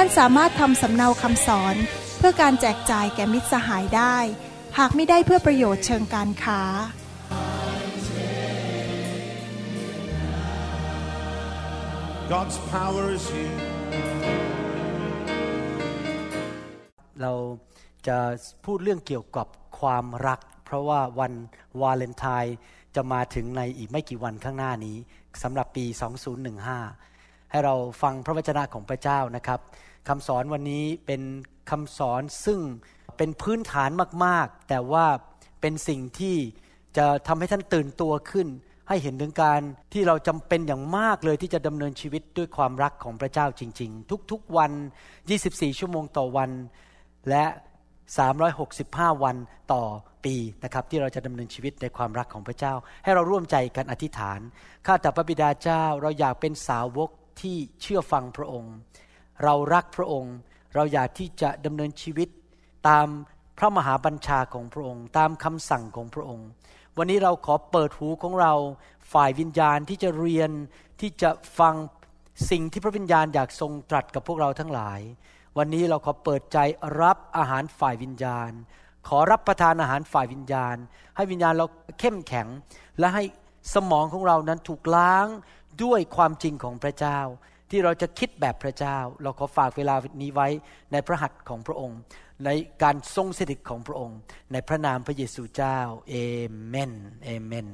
ท่านสามารถทำสำเนาคำสอน เพื่อการแจกจ่ายแก่มิตรสหายได้ หากไม่ได้เพื่อประโยชน์เชิงการค้า God's power is here. เราจะพูดเรื่องเกี่ยวกับความรัก เพราะว่าวันวาเลนไทน์จะมาถึงในอีกไม่กี่วันข้างหน้านี้สำหรับปี 2015 ให้เราฟังพระวจนะของพระเจ้านะครับ คำสอนวันนี้เป็นคำสอนซึ่งเป็นพื้นฐานมากๆ แต่ว่าเป็นสิ่งที่จะทำให้ท่านตื่นตัวขึ้น ให้เห็นถึงการที่เราจำเป็นอย่างมากเลยที่จะดำเนินชีวิตด้วยความรักของพระเจ้าจริง ๆ ทุกๆวัน 24 ชั่วโมงต่อวัน และ 365 วันต่อปีนะครับที่เราจะดำเนินชีวิตในความรักของพระเจ้า ให้เราร่วมใจกันอธิษฐานข้าแต่พระบิดาเจ้าเราอยากเป็นสาวกที่เชื่อฟังพระองค์ เรารักพระองค์ เราอยากที่จะดำเนินชีวิตตามพระมหาบัญชาของพระองค์ ตามคำสั่งของพระองค์ วันนี้เราขอเปิดหูของเราฝ่ายวิญญาณที่จะเรียนที่จะฟังสิ่งที่พระวิญญาณอยากทรงตรัสกับพวกเราทั้งหลาย วันนี้เราขอเปิดใจรับอาหารฝ่ายวิญญาณ ขอรับประทานอาหารฝ่ายวิญญาณ ให้วิญญาณเราเข้มแข็งและให้สมองของเรานั้นถูกล้างด้วยความจริงของพระเจ้า ที่เราจะคิดแบบพระเจ้า เราขอฝากเวลานี้ไว้ในพระหัตถ์ของพระองค์ ในการทรงสถิตของพระองค์ ในพระนามพระเยซูเจ้าเอเมนเอเมน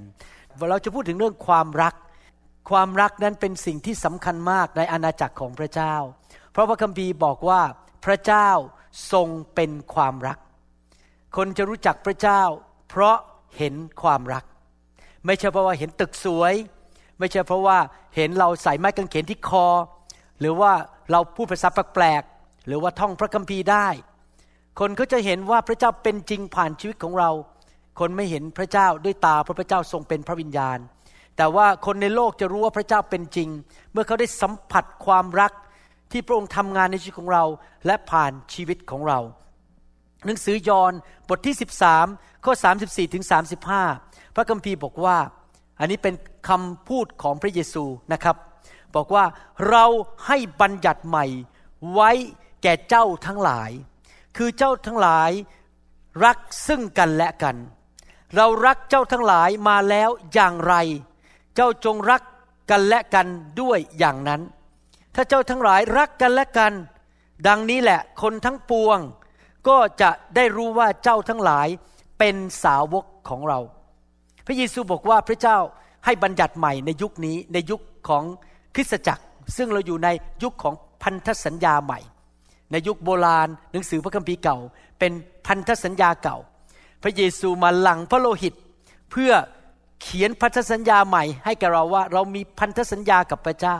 เราจะพูดถึงเรื่องความรัก ความรักนั้นเป็นสิ่งที่สำคัญมากในอาณาจักรของพระเจ้า เพราะพระคัมภีร์บอกว่าพระเจ้าทรงเป็นความรัก คนจะรู้จักพระเจ้า เพราะเห็นความรัก ไม่ใช่เพราะว่าเห็นตึกสวย ไม่ใช่เพราะว่าเห็นเราใส่ไม้กางเขนที่คอ หรือว่าเราพูดภาษาแปลกๆหรือว่าท่องพระคัมภีร์ได้ คนเขาจะเห็นว่าพระเจ้าเป็นจริงผ่านชีวิตของเรา คนไม่เห็นพระเจ้าด้วยตาเพราะพระเจ้าทรงเป็นพระวิญญาณ แต่ว่าคนในโลกจะรู้ว่าพระเจ้าเป็นจริง เมื่อเขาได้สัมผัสความรักที่พระองค์ทำงานในชีวิตของเราและผ่านชีวิตของเรา หนังสือยอห์นบทที่ 13 ข้อ 34ถึง35 พระคัมภีร์บอกว่า อันนี้เป็นคำพูดของพระเยซูนะครับ บอกว่าเราให้บัญญัติใหม่ไว้แก่เจ้าทั้งหลาย คือเจ้าทั้งหลายรักซึ่งกันและกัน เรารักเจ้าทั้งหลายมาแล้วอย่างไร เจ้าจงรักกันและกันด้วยอย่างนั้น ถ้าเจ้าทั้งหลายรักกันและกัน ดังนี้แหละคนทั้งปวง ก็จะได้รู้ว่าเจ้าทั้งหลายเป็นสาวกของเรา พระเยซูบอกว่าพระเจ้าให้บัญญัติใหม่ในยุคนี้ในยุคของคริสตจักร ซึ่งเราอยู่ในยุคของพันธสัญญาใหม่ ในยุคโบราณ หนังสือพระคัมภีร์เก่า เป็นพันธสัญญาเก่า พระเยซูมาหลังพระโลหิต เพื่อเขียนพันธสัญญาใหม่ ให้กับเราว่าเรามีพันธสัญญากับพระเจ้า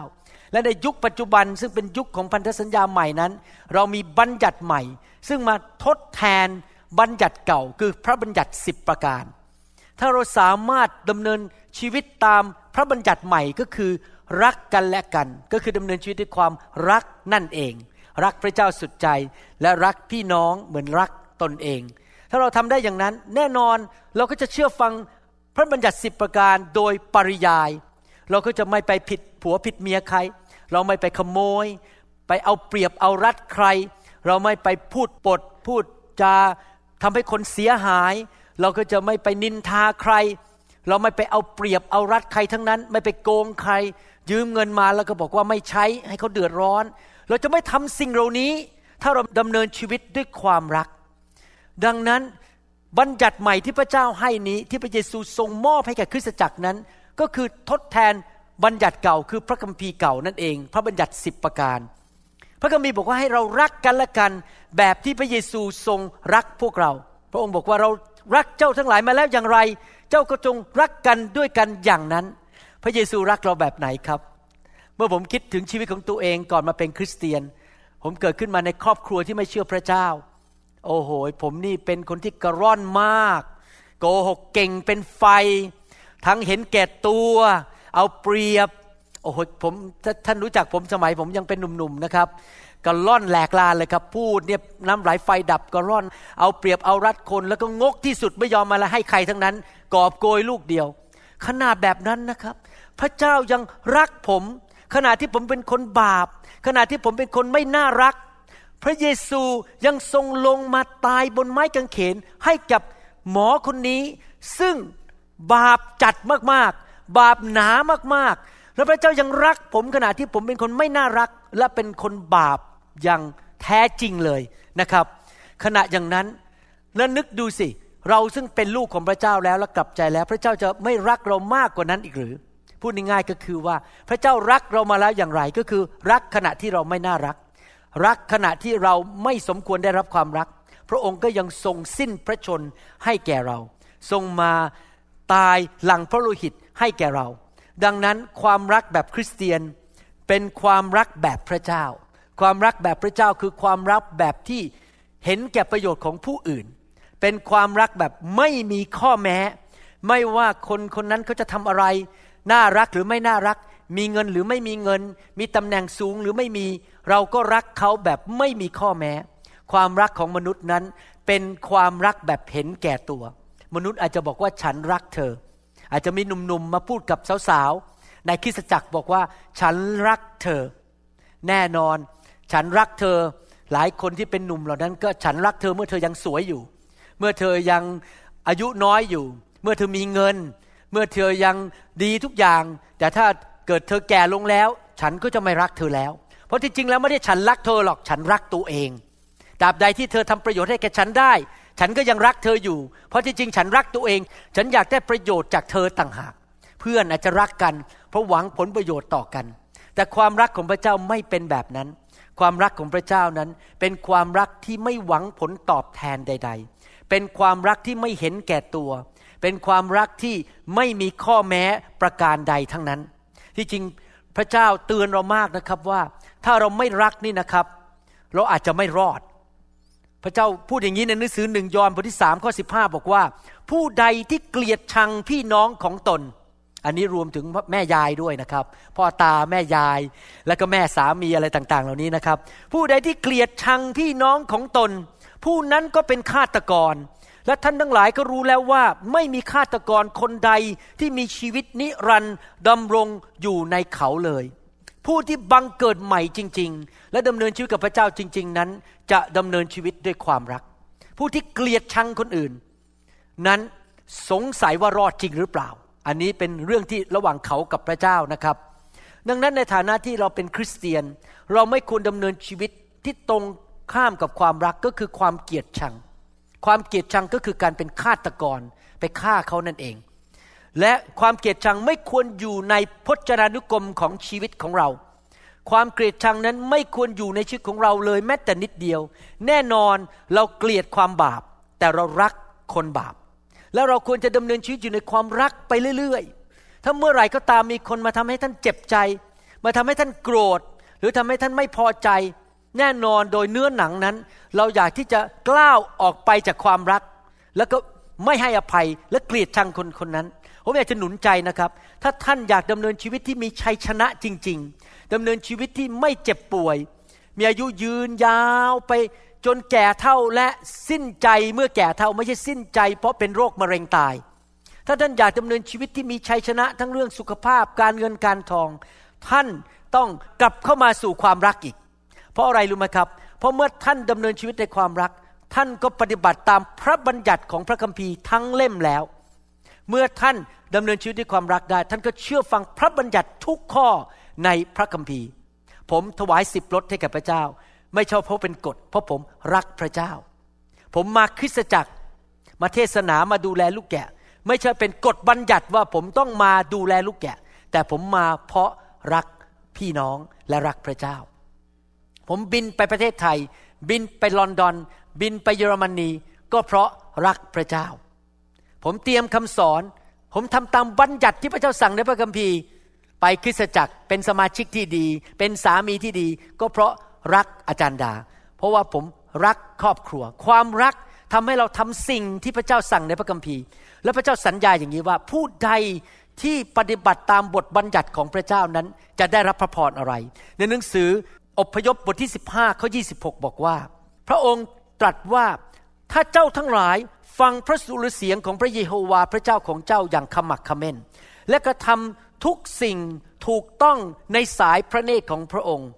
และในยุคปัจจุบันซึ่งเป็นยุคของพันธสัญญาใหม่นั้น เรามีบัญญัติใหม่ ซึ่งมาทดแทนบัญญัติเก่าคือพระบัญญัติสิบประการ ถ้าเราสามารถดำเนินชีวิตตามพระบัญญัติใหม่ก็คือ รักกันและกัน ก็คือดำเนินชีวิตด้วยความรักนั่นเอง รักพระเจ้าสุดใจและรักพี่น้องเหมือนรักตนเอง ถ้าเราทำได้อย่างนั้น แน่นอนเราก็จะเชื่อฟังพระบัญญัติสิบประการโดยปริยาย เราก็จะไม่ไปผิดผัวผิดเมียใคร เราไม่ไปขโมย ไปเอาเปรียบเอารัดใคร เราไม่ไปพูดปดพูดจาทำให้คนเสียหาย เราก็จะไม่ไปนินทาใคร เราไม่ไปเอาเปรียบเอารัดใครทั้งนั้น ไม่ไปโกงใคร ยืมเงินมาแล้วก็บอกว่าไม่ใช้ให้เขาเดือดร้อน เราจะไม่ทำสิ่งเหล่านี้ ถ้าเราดำเนินชีวิตด้วยความรัก ดังนั้นบัญญัติใหม่ที่พระเจ้าให้นี้ที่พระเยซูทรงมอบให้แก่คริสตจักรนั้น ก็คือทดแทนบัญญัติเก่าคือพระคัมภีร์เก่านั่นเอง พระบัญญัติสิบประการ พระคัมภีร์บอกว่าให้เรารักกันและกัน แบบที่พระเยซูทรงรักพวกเรา พระองค์บอกว่าเรา รักเจ้าทั้งหลายมาแล้วอย่างไร เจ้าก็จงรักกันด้วยกันอย่างนั้น พระเยซูรักเราแบบไหนครับ เมื่อผมคิดถึงชีวิตของตัวเองก่อนมาเป็นคริสเตียน ผมเกิดขึ้นมาในครอบครัวที่ไม่เชื่อพระเจ้า โอ้โห ผมนี่เป็นคนที่กระร่อนมากโกหกเก่งเป็นไฟ ทั้งเห็นแก่ตัว เอาเปรียบโอ้โหผมท่านรู้จักผมสมัยผมยังเป็นหนุ่มๆนะครับ กระล่อนแหลกลานเลยครับพูดเนี่ยน้ำไหลไฟดับกระร่อน เอาเปรียบเอารัดคนแล้วก็งกที่สุดไม่ยอมมาละให้ใครทั้งนั้น กอบโกยลูกเดียว ขนาดแบบนั้นนะครับ พระเจ้ายังรักผม ขณะที่ผมเป็นคนบาป ขณะที่ผมเป็นคนไม่น่ารัก พระเยซูยังทรงลงมาตายบนไม้กางเขนให้กับหมอคนนี้ ซึ่งบาปจัดมากๆ บาปหนามากๆ แล้วพระเจ้ายังรักผมขณะที่ผมเป็นคนไม่น่ารักและเป็นคนบาป อย่างแท้จริงเลยนะครับ ขณะอย่างนั้นแล้วนึกดูสิ เราซึ่งเป็นลูกของพระเจ้าแล้วและกลับใจแล้วพระเจ้าจะไม่รักเรามากกว่านั้นอีกหรือ พูดง่ายๆก็คือว่าพระเจ้ารักเรามาแล้วอย่างไรก็คือ รักขณะที่เราไม่น่ารัก รักขณะที่เราไม่สมควรได้รับความรัก พระองค์ก็ยังทรงสิ้นพระชนให้แก่เรา ทรงมาตายหลังพระโลหิตให้แก่เรา ดังนั้นความรักแบบคริสเตียนเป็นความรักแบบพระเจ้า ความรักแบบพระเจ้าคือความรักแบบที่เห็นแก่ประโยชน์ของผู้อื่น เป็นความรักแบบไม่มีข้อแม้ ไม่ว่าคนคนนั้นเขาจะทำอะไร น่ารักหรือไม่น่ารัก มีเงินหรือไม่มีเงิน มีตำแหน่งสูงหรือไม่มี เราก็รักเขาแบบไม่มีข้อแม้ ความรักของมนุษย์นั้น เป็นความรักแบบเห็นแก่ตัว มนุษย์อาจจะบอกว่าฉันรักเธอ อาจจะมีหนุ่มๆมาพูดกับสาวๆในคริสตจักรบอกว่าฉันรักเธอ แน่นอน ฉันรักเธอหลายคนที่เป็นหนุ่มเหล่านั้น ก็ฉันรักเธอเมื่อเธอยังสวยอยู่ เมื่อเธอยังอายุน้อยอยู่ เมื่อเธอมีเงิน เมื่อเธอยังดีทุกอย่าง แต่ถ้าเกิดเธอแก่ลงแล้ว ฉันก็จะไม่รักเธอแล้ว เพราะที่จริงแล้วไม่ได้ฉันรักเธอหรอกฉันรักตัวเองตราบใดที่เธอทำประโยชน์ให้แก่ฉันได้ ฉันก็ยังรักเธออยู่ เพราะที่จริงฉันรักตัวเอง ฉันอยากได้ประโยชน์จากเธอต่างหาก เพื่อนอาจจะรักกัน เพราะหวังผลประโยชน์ต่อกัน แต่ความรักของพระเจ้าไม่เป็นแบบนั้น ความรักของพระเจ้านั้น เป็นความรักที่ไม่หวังผลตอบแทนใด ๆ เป็นความรักที่ไม่เห็นแก่ตัว เป็นความรักที่ไม่มีข้อแม้ประการใดทั้งนั้น ที่จริงพระเจ้าเตือนเรามากนะครับว่า ถ้าเราไม่รักนี่นะครับ เราอาจจะไม่รอด พระเจ้าพูดอย่างนี้ในหนังสือหนึ่งยอห์นบทที่สามข้อสิบห้าบอกว่า ผู้ใดที่เกลียดชังพี่น้องของตน อันนี้รวมถึงแม่ยายด้วยนะครับ พ่อตาแม่ยายและก็แม่สามีอะไรต่าง ๆ เหล่านี้นะครับ ผู้ใดที่เกลียดชังพี่น้องของตน ผู้นั้นก็เป็นฆาตกร และท่านทั้งหลายก็รู้แล้วว่าไม่มีฆาตกรคนใดที่มีชีวิตนิรันดร์ดำรงอยู่ในเขาเลย ผู้ที่บังเกิดใหม่จริง ๆ และดำเนินชีวิตกับพระเจ้าจริง ๆ นั้น จะดำเนินชีวิตด้วยความรัก ผู้ที่เกลียดชังคนอื่น นั้นสงสัยว่ารอดจริงหรือเปล่า อันนี้เป็นเรื่องที่ระหว่างเขากับพระเจ้านะครับ ดังนั้นในฐานะที่เราเป็นคริสเตียน เราไม่ควรดำเนินชีวิตที่ตรงข้ามกับความรักก็คือความเกลียดชัง ความเกลียดชังก็คือการเป็นฆาตกรไปฆ่าเขานั่นเอง และความเกลียดชังไม่ควรอยู่ในพจนานุกรมของชีวิตของเรา ความเกลียดชังนั้นไม่ควรอยู่ในชีวิตของเราเลยแม้แต่นิดเดียว แน่นอนเราเกลียดความบาป แต่เรารักคนบาป แล้วเราควรจะดำเนินชีวิตอยู่ในความรักไปเรื่อยๆ ถ้าเมื่อไหร่ก็ตามมีคนมาทำให้ท่านเจ็บใจ มาทำให้ท่านโกรธ หรือทำให้ท่านไม่พอใจ แน่นอนโดยเนื้อหนังนั้น เราอยากที่จะกล้าวออกไปจากความรัก แล้วก็ไม่ให้อภัยและเกลียดชังคนคนนั้นผมอยากจะหนุนใจนะครับ ถ้าท่านอยากดำเนินชีวิตที่มีชัยชนะจริง ๆดำเนินชีวิตที่ไม่เจ็บป่วย มีอายุยืนยาวไป จนแก่เท่าและสิ้นใจเมื่อแก่เท่าไม่ใช่สิ้นใจ เพราะเป็นโรคมะเร็งตาย ถ้าท่านอยากดำเนินชีวิตที่มีชัยชนะทั้งเรื่องสุขภาพการเงินการทอง ท่านต้องกลับเข้ามาสู่ความรักอีก เพราะอะไรรู้ไหมครับ เพราะเมื่อท่านดำเนินชีวิตในความรัก ท่านก็ปฏิบัติตามพระบัญญัติของพระคัมภีร์ทั้งเล่มแล้ว เมื่อท่านดำเนินชีวิตด้วยความรักได้ ท่านก็เชื่อฟังพระบัญญัติทุกข้อในพระคัมภีร์ ผมถวายสิบรถให้แก่พระเจ้า ไม่ชอบเพราะเป็นกฎ เพราะผมรักพระเจ้า ผมมาคริสตจักรมาเทศนามาดูแลลูกแกะ ไม่ใช่เป็นกฎบัญญัติว่าผมต้องมาดูแลลูกแกะ แต่ผมมาเพราะรักพี่น้องและรักพระเจ้า ผมบินไปประเทศไทย บินไปลอนดอน บินไปเยอรมนี ก็เพราะรักพระเจ้า ผมเตรียมคำสอน ผมทำตามบัญญัติที่พระเจ้าสั่งในพระคัมภีร์ ไปคริสตจักรเป็นสมาชิกที่ดี เป็นสามีที่ดี ก็เพราะ รักอาจารย์ดา เพราะว่าผมรักครอบครัว ความรักทำให้เราทำสิ่งที่พระเจ้าสั่งในพระคัมภีร์ และพระเจ้าสัญญาอย่างนี้ว่า ผู้ใดที่ปฏิบัติตามบทบัญญัติของพระเจ้านั้น จะได้รับพระพรอะไร ในหนังสืออพยพบทที่ 15ข้อ26 บอกว่า พระองค์ตรัสว่าถ้าเจ้าทั้งหลายฟังพระสุรเสียงของพระเยโฮวาพระเจ้าของเจ้าอย่างขมักขม้นและกระทำทุกสิ่งถูกต้องในสายพระเนตรของพระองค์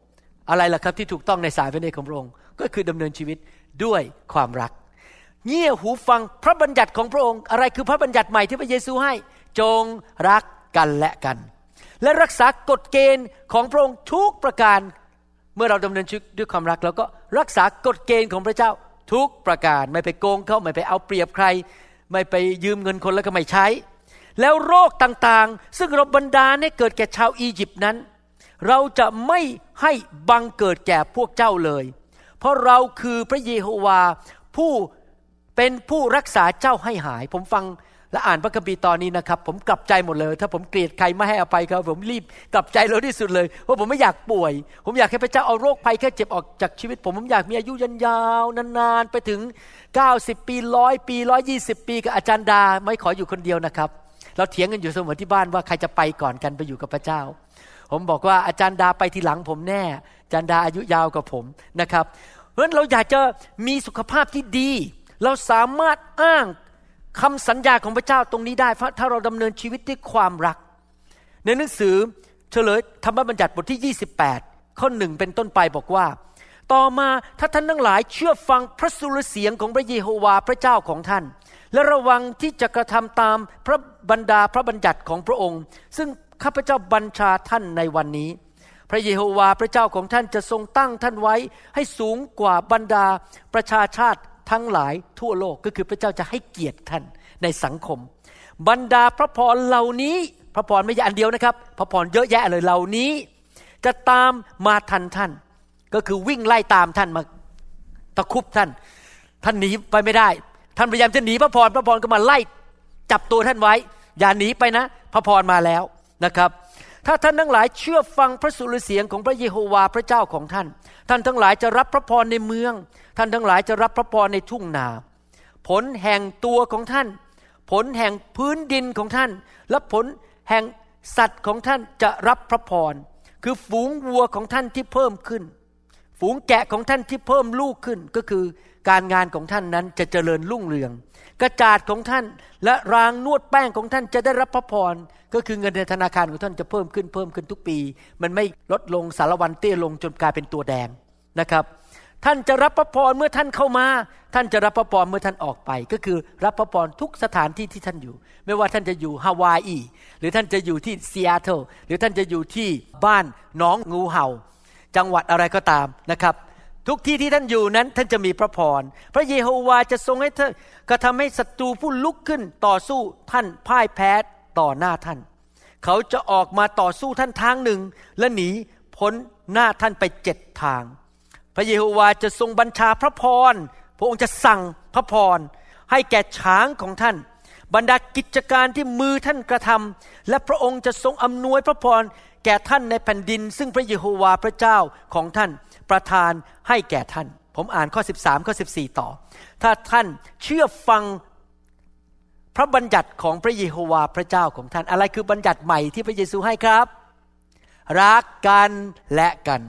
อะไรล่ะครับที่ถูกต้องในสายพระเนตรของพระองค์ ก็คือดำเนินชีวิตด้วยความรัก เงี่ยหูฟังพระบัญญัติของพระองค์ อะไรคือพระบัญญัติใหม่ที่พระเยซูให้ จงรักกันและกัน และรักษากฎเกณฑ์ของพระองค์ทุกประการ เมื่อเราดำเนินชีวิตด้วยความรักเราก็รักษากฎเกณฑ์ของพระเจ้าทุกประการ ไม่ไปโกงเขาไม่ไปเอาเปรียบใคร ไม่ไปยืมเงินคนแล้วก็ไม่ใช้ แล้วโรคต่างๆ ซึ่งเราบรรดาให้เกิดแก่ชาวอียิปต์นั้น เราจะไม่ให้บังเกิดแก่พวกเจ้าเลย เพราะเราคือพระเยโฮวาผู้เป็นผู้รักษาเจ้าให้หาย ผมฟังและอ่านพระคัมภีร์ตอนนี้นะครับ ผมกลับใจหมดเลย ถ้าผมเกลียดใครไม่ให้อภัยเขาผมรีบกลับใจเร็วที่สุดเลยเพราะผมไม่อยากป่วย ผมอยากให้พระเจ้าเอาโรคภัยแค่เจ็บออกจากชีวิต ผมผมอยากมีอายุยันยาวนานๆไปถึง 90 ปีร้อยปีร้อยี่สิบปีกับอาจารย์ดา ไม่ขออยู่คนเดียวนะครับ เราเถียงกันอยู่เสมอที่บ้านว่าใครจะไปก่อนกันไปอยู่กับพระเจ้า ผมบอกว่าอาจารย์ดาไปทีหลังผมแน่ อาจารย์ดาอายุยาวกว่าผมนะครับ เพราะฉะนั้นเราอยากจะมีสุขภาพที่ดี เราสามารถอ้างคำสัญญาของพระเจ้าตรงนี้ได้ถ้าเราดำเนินชีวิตด้วยความรัก ในหนังสือเฉลยธรรมบัญญัติบทที่ 28 ข้อหนึ่งเป็นต้นไปบอกว่า ต่อมาถ้าท่านทั้งหลายเชื่อฟังพระสุรเสียงของพระเยโฮวาพระเจ้าของท่าน และระวังที่จะกระทำตามพระบรรดาพระบัญญัติของพระองค์ ซึ่ง ข้าพเจ้าบัญชาท่านในวันนี้ พระเยโฮวาพระเจ้าของท่านจะทรงตั้งท่านไว้ ให้สูงกว่าบรรดาประชาชาติทั้งหลายทั่วโลกก็คือพระเจ้าจะให้เกียรติท่านในสังคม บรรดาพระพรเหล่านี้พระพรไม่ใช่อันเดียวนะครับ พระพรเยอะแยะเลยเหล่านี้ จะตามมาทันท่าน ก็คือวิ่งไล่ตามท่านมาตะคุบท่าน ท่านหนีไปไม่ได้ ท่านพยายามจะหนีพระพรพระพรก็มาไล่จับตัวท่านไว้ อย่าหนีไปนะ พระพรมาแล้ว นะครับ ถ้าท่านทั้งหลายเชื่อฟังพระสุรเสียงของพระเยโฮวาพระเจ้าของท่าน ท่านทั้งหลายจะรับพระพรในเมือง ท่านทั้งหลายจะรับพระพรในทุ่งนา ผลแห่งตัวของท่าน ผลแห่งพื้นดินของท่าน และผลแห่งสัตว์ของท่านจะรับพระพร คือฝูงวัวของท่านที่เพิ่มขึ้น ฝูงแกะของท่านที่เพิ่มลูกขึ้นก็คือ การงานของท่านนั้นจะเจริญรุ่งเรือง กระจาดของท่านและรางนวดแป้งของท่านจะได้รับพระพร ก็คือเงินในธนาคารของท่านจะเพิ่มขึ้นเพิ่มขึ้นทุกปี มันไม่ลดลงสารวันเตี้ยลงจนกลายเป็นตัวแดงนะครับ ท่านจะรับพระพรเมื่อท่านเข้ามา ท่านจะรับพระพรเมื่อท่านออกไป ก็คือรับพระพรทุกสถานที่ที่ท่านอยู่ ไม่ว่าท่านจะอยู่ฮาวายอีหรือท่านจะอยู่ที่ซีแอตเทิลหรือท่านจะอยู่ที่บ้านน้องงูเห่า จังหวัดอะไรก็ตามนะครับ ทุกที่ที่ท่านอยู่นั้นท่านจะมีพระพร พระเยโฮวาจะทรงให้ท่านกระทำให้ศัตรูผู้ลุกขึ้นต่อสู้ท่านพ่ายแพ้ต่อหน้าท่าน เขาจะออกมาต่อสู้ท่านทางหนึ่ง และหนีพ้นหน้าท่านไปเจ็ดทาง พระเยโฮวาจะทรงบัญชาพระพร พระองค์จะสั่งพระพร ให้แก่ช้างของท่าน บรรดากิจการที่มือท่านกระทำและพระองค์จะทรงอำนวยพระพรแก่ท่านในแผ่นดิน ซึ่งพระเยโฮวาพระเจ้าของท่าน ประทานให้แก่ท่าน ผมอ่านข้อ 13ข้อ14 ต่อ ถ้าท่านเชื่อฟังพระบัญญัติของพระเยโฮวาพระเจ้าของท่าน อะไรคือบัญญัติใหม่ที่พระเยซูให้ครับ รักกันและกัน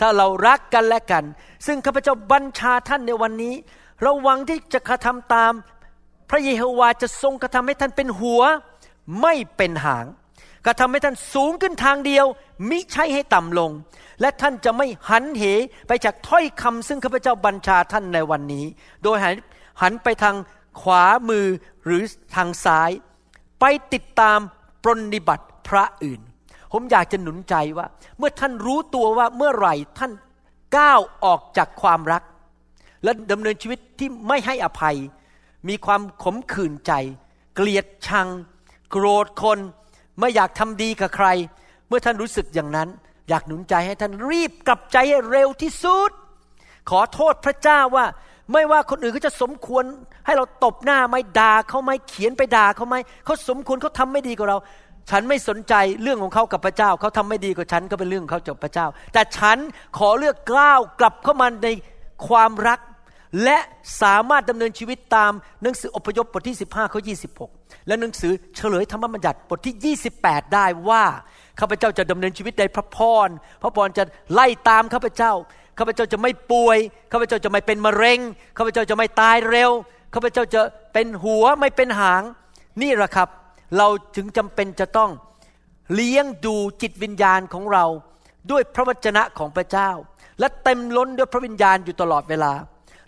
ถ้าเรารักกันและกัน ซึ่งข้าพเจ้าบัญชาท่านในวันนี้ ระวังที่จะกระทำตาม พระเยโฮวาจะทรงกระทำให้ท่านเป็นหัว ไม่เป็นหาง กระทำให้ท่านสูงขึ้นทางเดียว มิใช่ให้ต่ำลง และท่านจะไม่หันเหไปจากถ้อยคำซึ่งข้าพเจ้าบัญชาท่านในวันนี้ โดยหันหันไปทางขวามือหรือทางซ้าย ไปติดตามปรนิบัติพระอื่น ผมอยากจะหนุนใจว่า เมื่อท่านรู้ตัวว่าเมื่อไหร่ท่านก้าวออกจากความรัก และดำเนินชีวิตที่ไม่ให้อภัย มีความขมขื่นใจ เกลียดชัง โกรธคน ไม่อยากทำดีกับใคร เมื่อท่านรู้สึกอย่างนั้น อยากหนุนใจให้ท่านรีบกลับใจให้เร็วที่สุด ขอโทษพระเจ้าว่า ไม่ว่าคนอื่นเขาจะสมควร ให้เราตบหน้าไม่ด่าเขาไหมเขียนไปด่าเขาไหมเขาสมควรเขาทำไม่ดีกับเรา ฉันไม่สนใจเรื่องของเขากับพระเจ้า เขาทำไม่ดีกว่าฉันก็เป็นเรื่องของเขากับพระเจ้า แต่ฉันขอเลือกกล้าวกลับเข้ามาในความรัก และสามารถดำเนินชีวิตตามหนังสืออพยพบทที่ 15ข้อ26 และหนังสือเฉลยธรรมบัญญัติบทที่ 28 ได้ว่าข้าพเจ้าจะดำเนินชีวิตในพระพรพระพรจะไล่ตามข้าพเจ้าข้าพเจ้าจะไม่ป่วยข้าพเจ้าจะไม่เป็นมะเร็งข้าพเจ้าจะไม่ตายเร็วข้าพเจ้าจะเป็นหัวไม่เป็นหาง นี่แหละครับ เราถึงจำเป็นจะต้องเลี้ยงดูจิตวิญญาณของเรา ด้วยพระวจนะของพระเจ้า และเต็มล้นด้วยพระวิญญาณอยู่ตลอดเวลา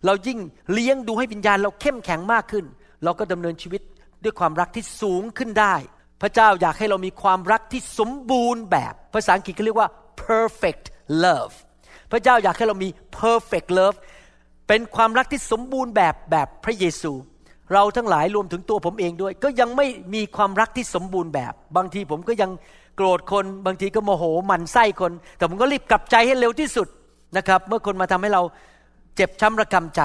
เรายิ่งเลี้ยงดูให้วิญญาณเราเข้มแข็งมากขึ้น เราก็ดำเนินชีวิตด้วยความรักที่สูงขึ้นได้ พระเจ้าอยากให้เรามีความรักที่สมบูรณ์แบบ ภาษาอังกฤษเขาเรียกว่า perfect love พระเจ้าอยากให้เรามี perfect love เป็นความรักที่สมบูรณ์แบบแบบพระเยซู เราทั้งหลายรวมถึงตัวผมเองด้วย ก็ยังไม่มีความรักที่สมบูรณ์แบบ บางทีผมก็ยังโกรธคนบางทีก็โมโหหมันไส้คน แต่ผมก็รีบกลับใจให้เร็วที่สุดนะครับ เมื่อคนมาทำให้เรา เจ็บช้ำระกำใจ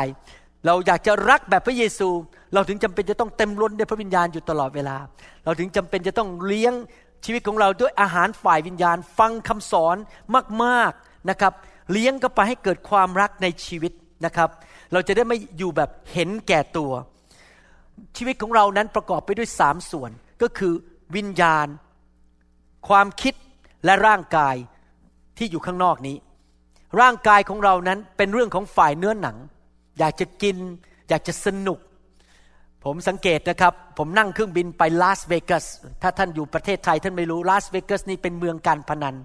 เราอยากจะรักแบบพระเยซู เราถึงจำเป็นจะต้องเต็มล้นด้วยพระวิญญาณอยู่ตลอดเวลา เราถึงจำเป็นจะต้องเลี้ยงชีวิตของเราด้วยอาหารฝ่ายวิญญาณ ฟังคำสอนมากๆนะครับ เลี้ยงก็ไปให้เกิดความรักในชีวิตนะครับ เราจะได้ไม่อยู่แบบเห็นแก่ตัว ชีวิตของเรานั้นประกอบไปด้วยสามส่วน ก็คือวิญญาณ ความคิดและร่างกายที่อยู่ข้างนอกนี้ ร่างกายของเรานั้นเป็นเรื่องของฝ่ายเนื้อหนัง อยากจะกิน อยากจะสนุก ผมสังเกตนะครับ ผมนั่งเครื่องบินไปลาสเวกัสถ้าท่านอยู่ประเทศไทยท่านไม่รู้ลาสเวกัสนี่เป็นเมืองการพนัน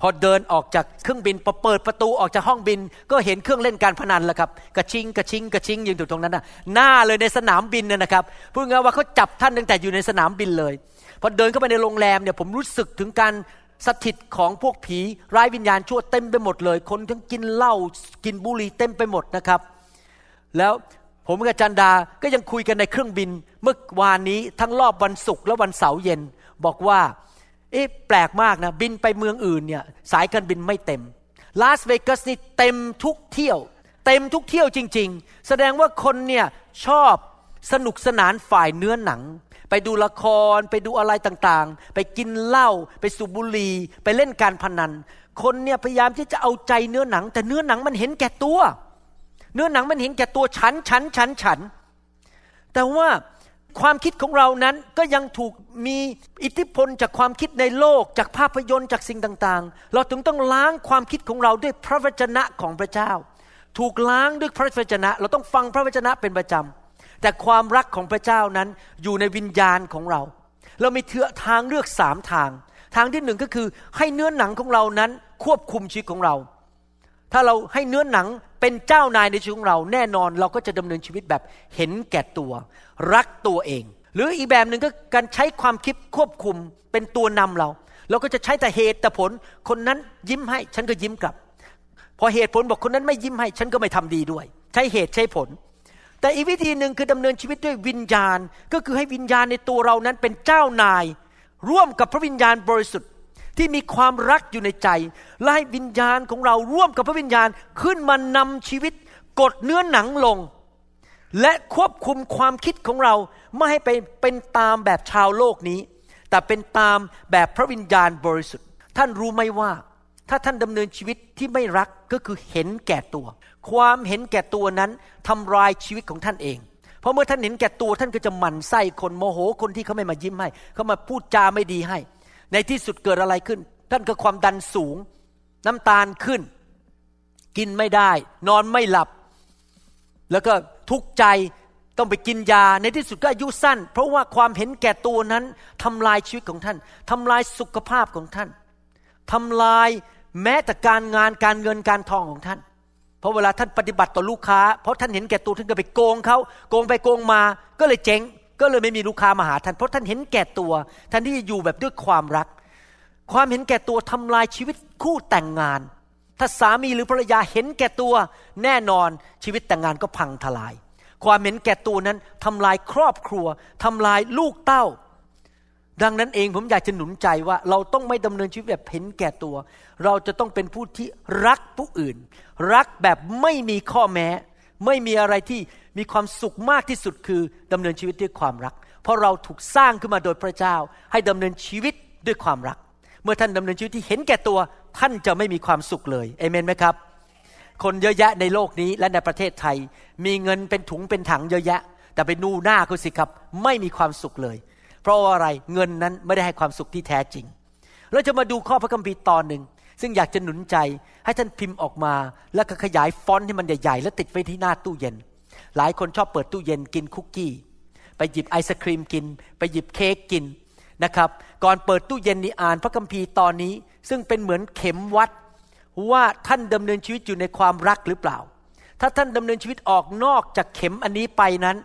พอเดินออกจากเครื่องบินพอเปิดประตูออกจากห้องบิน ก็เห็นเครื่องเล่นการพนันแล้วครับกระชิงกระชิงกระชิงยืนอยู่ตรงนั้นนะหน้าเลยในสนามบินนะครับพูดง่ายว่าเขาจับท่านตั้งแต่อยู่ในสนามบินเลยพอเดินเข้าไปในโรงแรมเนี่ยผมรู้สึกถึงการ สถิตของพวกผีร้ายวิญญาณชั่วเต็มไปหมดเลย คนทั้งกินเหล้ากินบุหรี่เต็มไปหมดนะครับ แล้วผมกับจันดาก็ยังคุยกันในเครื่องบิน เมื่อวานนี้ทั้งรอบวันศุกร์และวันเสาร์เย็น บอกว่า เอ๊ะแปลกมากนะ บินไปเมืองอื่นเนี่ยสายการบินไม่เต็มลาสเวกัสนี่เต็มทุกเที่ยว เต็มทุกเที่ยวจริง ๆ แสดงว่าคนเนี่ยชอบสนุกสนานฝ่ายเนื้อหนัง ไปดูละคร ไปดูอะไรต่างๆ ไปกินเหล้าไปสูบบุหรี่ไปเล่นการพนัน คนเนี่ยพยายามที่จะเอาใจเนื้อหนัง แต่เนื้อหนังมันเห็นแก่ตัว เนื้อหนังมันเห็นแก่ตัวฉันฉันฉันฉัน แต่ว่าความคิดของเรานั้นก็ยังถูกมีอิทธิพลจากความคิดในโลก จากภาพยนตร์จากสิ่งต่างๆ เราถึงต้องล้างความคิดของเราด้วยพระวจนะของพระเจ้า ถูกล้างด้วยพระวจนะ เราต้องฟังพระวจนะเป็นประจำ แต่ความรักของพระเจ้านั้นอยู่ในวิญญาณของเรา เรามีเถือทางเลือกสามทาง ทางที่หนึ่งก็คือให้เนื้อหนังของเรานั้นควบคุมชีวิตของเรา ถ้าเราให้เนื้อหนังเป็นเจ้านายในชีวิตของเรา แน่นอนเราก็จะดำเนินชีวิตแบบเห็นแก่ตัว รักตัวเอง หรืออีกแบบหนึ่งก็การใช้ความคิดควบคุมเป็นตัวนำเรา เราก็จะใช้แต่เหตุแต่ผล คนนั้นยิ้มให้ฉันก็ยิ้มกลับ พอเหตุผลบอกคนนั้นไม่ยิ้มให้ ฉันก็ไม่ทำดีด้วย ใช้เหตุใช้ผล แต่อีกวิธีหนึ่งคือดำเนินชีวิตด้วยวิญญาณ ก็คือให้วิญญาณในตัวเรานั้นเป็นเจ้านาย ร่วมกับพระวิญญาณบริสุทธิ์ที่มีความรักอยู่ในใจและให้วิญญาณของเราร่วมกับพระวิญญาณขึ้นมานำชีวิต กดเนื้อหนังลง และควบคุมความคิดของเราไม่ให้ไปเป็นตามแบบชาวโลกนี้ แต่เป็นตามแบบพระวิญญาณบริสุทธิ์ ท่านรู้ไหมว่า ถ้าท่านดำเนินชีวิตที่ไม่รักก็คือเห็นแก่ตัว ความเห็นแก่ตัวนั้นทำลายชีวิตของท่านเอง เพราะเมื่อท่านเห็นแก่ตัวท่านก็จะหมั่นไส้คนโมโหคนที่เขาไม่มายิ้มให้ เขามาพูดจาไม่ดีให้ ในที่สุดเกิดอะไรขึ้น ท่านก็ความดันสูง น้ำตาลขึ้น กินไม่ได้ นอนไม่หลับ แล้วก็ทุกข์ใจต้องไปกินยาในที่สุดก็อายุสั้น เพราะว่าความเห็นแก่ตัวนั้นทำลายชีวิตของท่านทำลายสุขภาพของท่านทำลายแม้แต่การงานการเงินการทองของท่าน เพราะเวลาท่านปฏิบัติต่อลูกค้า เพราะท่านเห็นแก่ตัวท่านก็ไปโกงเขาโกงไปโกงมา ก็เลยเจ๊ง ก็เลยไม่มีลูกค้ามาหาท่านเพราะท่านเห็นแก่ตัวท่านที่จะอยู่แบบด้วยความรัก ความเห็นแก่ตัวทำลายชีวิตคู่แต่งงาน ถ้าสามีหรือภรรยาเห็นแก่ตัวแน่นอนชีวิตแต่งงานก็พังทลาย ความเห็นแก่ตัวนั้นทำลายครอบครัวทำลายลูกเต้า ดังนั้นเองผมอยากจะหนุนใจว่าเราต้องไม่ดำเนินชีวิตแบบเห็นแก่ตัว เราจะต้องเป็นผู้ที่รักผู้อื่น รักแบบไม่มีข้อแม้ ไม่มีอะไรที่มีความสุขมากที่สุดคือดำเนินชีวิตด้วยความรัก เพราะเราถูกสร้างขึ้นมาโดยพระเจ้า ให้ดำเนินชีวิตด้วยความรัก เมื่อท่านดำเนินชีวิตที่เห็นแก่ตัว ท่านจะไม่มีความสุขเลยเอเมนไหมครับ คนเยอะแยะในโลกนี้และในประเทศไทย มีเงินเป็นถุงเป็นถังเยอะแยะ แต่ไปดูหน้าเขาสิครับ ไม่มีความสุขเลย เพราะาอะไรเงินนั้นไม่ได้ให้ความสุขที่แท้จริง เราจะมาดูข้อพระคัมภีร์ตอนหนึ่ง ซึ่งอยากจะหนุนใจให้ท่านพิมพ์ออกมา แล้วก็ขยายฟอนต์ให้มันใหญ่ๆ แล้วติดไว้ที่หน้าตู้เย็น หลายคนชอบเปิดตู้เย็นกินคุกกี้ ไปหยิบไอศครีมกิน ไปหยิบเค้กกินนะครับ ก่อนเปิดตู้เย็นนี่อ่านพระคัมภีร์ตอนนี้ ซึ่งเป็นเหมือนเข็มวัดว่าท่านดำเนินชีวิตอยู่ในความรักหรือเปล่า ถ้าท่านดำเนินชีวิตออกนอกจากเข็มอันนี้ไปนั้น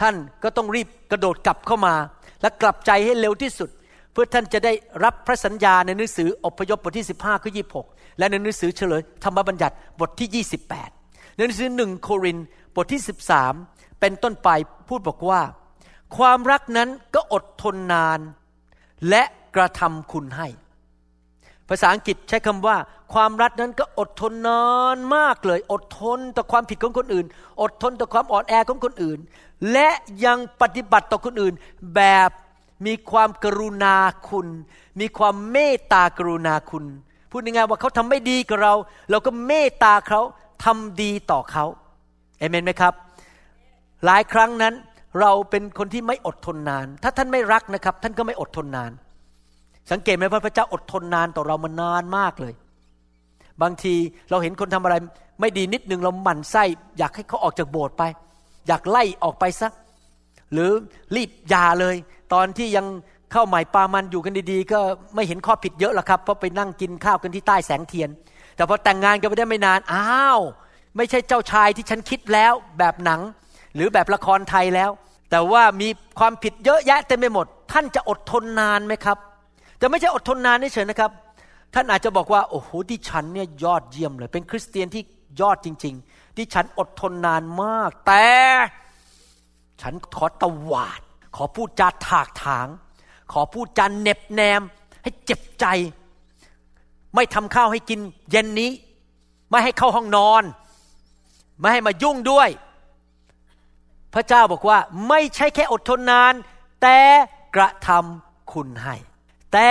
ท่านก็ต้องรีบกระโดดกลับเข้ามา และกลับใจให้เร็วที่สุด เพื่อท่านจะได้รับพระสัญญาในหนังสืออพยพบทที่ 15ข้อ26 และในหนังสือเฉลยธรรมบัญญัติบทที่ 28 ในหนังสือหนึ่งโครินบทที่ 13 เป็นต้นไปพูดบอกว่า ความรักนั้นก็อดทนนาน และกระทำคุณให้ ภาษาอังกฤษใช้คำว่า ความรักนั้นก็อดทนนานมากเลย อดทนต่อความผิดของคนอื่น อดทนต่อความอ่อนแอของคนอื่น และยังปฏิบัติต่อคนอื่น แบบมีความกรุณาคุณ มีความเมตตากรุณาคุณ พูดง่ายๆว่าเขาทำไม่ดีกับเรา เราก็เมตตาเขาทำดีต่อเขาเอเมนไหมครับ หลายครั้งนั้นเราเป็นคนที่ไม่อดทนนาน ถ้าท่านไม่รักนะครับ ท่านก็ไม่อดทนนาน สังเกตไหมว่าพระเจ้าอดทนนานต่อเรามานานมากเลย บางทีเราเห็นคนทำอะไร ไม่ดีนิดนึงเราหมั่นไส้อยากให้เขาออกจากโบสถ์ไป อยากไล่ออกไปซะหรือรีบยาเลย ตอนที่ยังเข้าใหม่ปามันอยู่กันดีๆ ก็ไม่เห็นข้อผิดเยอะหรอกครับเพราะไปนั่งกินข้าวกันที่ใต้แสงเทียน แต่พอแต่งงานกันไปได้ไม่นานอ้าวไม่ใช่เจ้าชายที่ฉันคิดแล้วแบบหนัง หรือแบบละครไทยแล้ว แต่ว่ามีความผิดเยอะแยะเต็มไปหมด ท่านจะอดทนนานไหมครับ แต่ไม่ใช่อดทนนานเฉยนะครับ ท่านอาจจะบอกว่าโอ้โหดิฉันเนี่ยยอดเยี่ยมเลย เป็นคริสเตียนที่ยอดจริง ๆ ดิฉันอดทนนานมาก แต่ฉันขอตวาด ขอพูดจาถากถาง ขอพูดจาเน็บแนม ให้เจ็บใจ ไม่ทำข้าวให้กินเย็นนี้ ไม่ให้เข้าห้องนอน ไม่ให้มายุ่งด้วย พระเจ้าบอกว่าไม่ใช่แค่อดทนนาน แต่กระทำคุณให้ แต่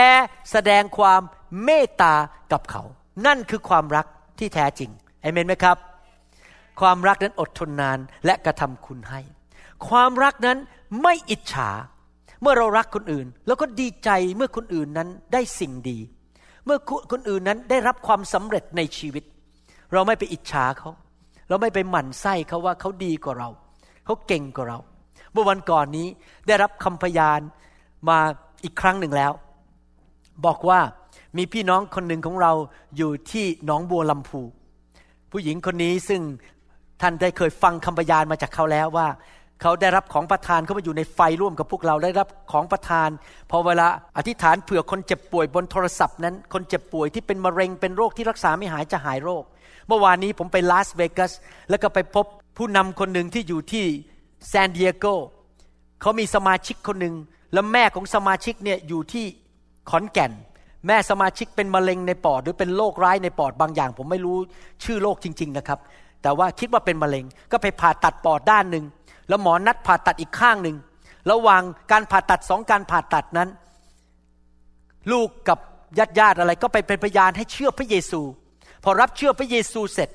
แสดงความเมตตากับเขา นั่นคือความรักที่แท้จริงเอเมนไหมครับ ความรักนั้นอดทนนานและกระทำคุณให้ ความรักนั้นไม่อิจฉา เมื่อเรารักคนอื่น แล้วก็ดีใจเมื่อคนอื่นนั้นได้สิ่งดี เมื่อคนอื่นนั้นได้รับความสำเร็จในชีวิต เราไม่ไปอิจฉาเขา เราไม่ไปหมั่นไส้เขาว่าเขาดีกว่าเรา เขาเก่งกว่าเรา เมื่อวันก่อนนี้ได้รับคำพยานมาอีกครั้งหนึ่งแล้ว บอกว่ามีพี่น้องคนหนึ่งของเราอยู่ที่หนองบัวลำพู ผู้หญิงคนนี้ซึ่งท่านได้เคยฟังคำพยานมาจากเขาแล้วว่า เขาได้รับของประทานเข้ามาอยู่ในไฟร่วมกับพวกเราได้รับของประทาน พอเวลาอธิษฐานเผื่อคนเจ็บป่วยบนโทรศัพท์นั้น คนเจ็บป่วยที่เป็นมะเร็งเป็นโรคที่รักษาไม่หายจะหายโรค เมื่อวานนี้ผมไปลาสเวกัสแล้วก็ไปพบผู้นำคนหนึ่งที่อยู่ที่ซานดิเอโกเขามีสมาชิกคนหนึ่งแล้วแม่ของสมาชิกเนี่ยอยู่ที่ ขอนแก่น แม่สมาชิกเป็นมะเร็งในปอด หรือเป็นโรคร้ายในปอดบางอย่าง ผมไม่รู้ชื่อโรคจริง ๆนะครับ แต่ว่าคิดว่าเป็นมะเร็งก็ไปผ่าตัดปอดด้านหนึ่งแล้วหมอนัดผ่าตัดอีกข้างหนึ่งระหว่างการผ่าตัดสองการผ่าตัดนั้น ลูกกับญาติญาติอะไรก็ไปเป็นพยานให้เชื่อพระเยซู พอรับเชื่อพระเยซูเสร็จ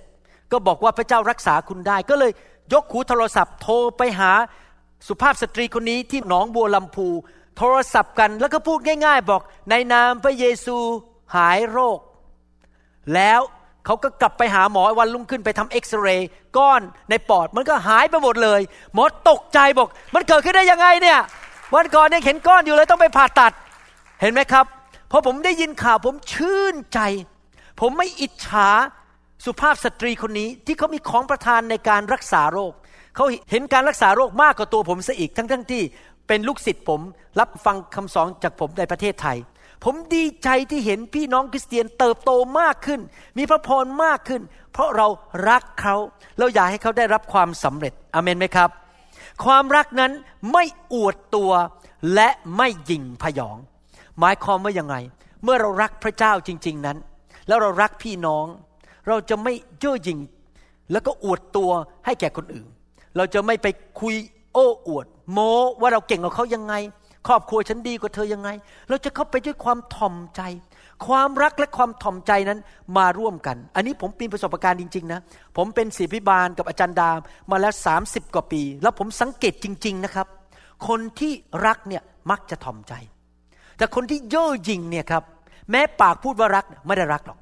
ก็บอกว่าพระเจ้ารักษาคุณได้ ก็เลยยกหูโทรศัพท์โทรไปหาสุภาพสตรีคนนี้ที่หนองบัวลำพู โทรศัพท์กันแล้วก็พูดง่าย ๆ บอกในนามพระเยซูหายโรค แล้วเขาก็กลับไปหาหมอวันรุ่งขึ้นไปทำเอ็กซเรย์ก้อนในปอดมันก็หายไปหมดเลย หมอตกใจบอก มันเกิดขึ้นได้ยังไงเนี่ย วันก่อนเนี่ยเห็นก้อนอยู่เลยต้องไปผ่าตัด เห็นไหมครับพอผมได้ยินข่าวผมชื่นใจ ผมไม่อิจฉาสุภาพสตรีคนนี้ที่เขามีของประทานในการรักษาโรคเขาเห็นการรักษาโรคมากกว่าตัวผมซะอีกทั้งๆทที่ เป็นลูกศิษย์ผมรับฟังคำสอนจากผมในประเทศไทย ผมดีใจที่เห็นพี่น้องคริสเตียนเติบโตมากขึ้น มีพระพรมากขึ้น เพราะเรารักเขาเราอยากให้เขาได้รับความสำเร็จอเมนไหมครับ ความรักนั้นไม่อวดตัวและไม่ยิงพยอง หมายความว่ายังไง เมื่อเรารักพระเจ้าจริง ๆนั้น แล้วเรารักพี่น้อง เราจะไม่เย่อหยิ่งแล้วก็อวดตัวให้แก่คนอื่น เราจะไม่ไปคุย โอ้อวด โม้ว่าเราเก่งกว่าเขายังไง ครอบครัวฉันดีกว่าเธอยังไง เราจะเข้าไปด้วยความถ่อมใจ ความรักและความถ่อมใจนั้นมาร่วมกัน อันนี้ผมปีนประสบการณ์จริง ๆ นะ ผมเป็นศิพิบาลกับอาจารย์ดามมาแล้ว30กว่าปี แล้วผมสังเกตจริง ๆนะครับ คนที่รักเนี่ยมักจะถ่อมใจ แต่คนที่เย่อหยิ่งเนี่ยครับแม้ปากพูดว่ารักไม่ได้รักหรอก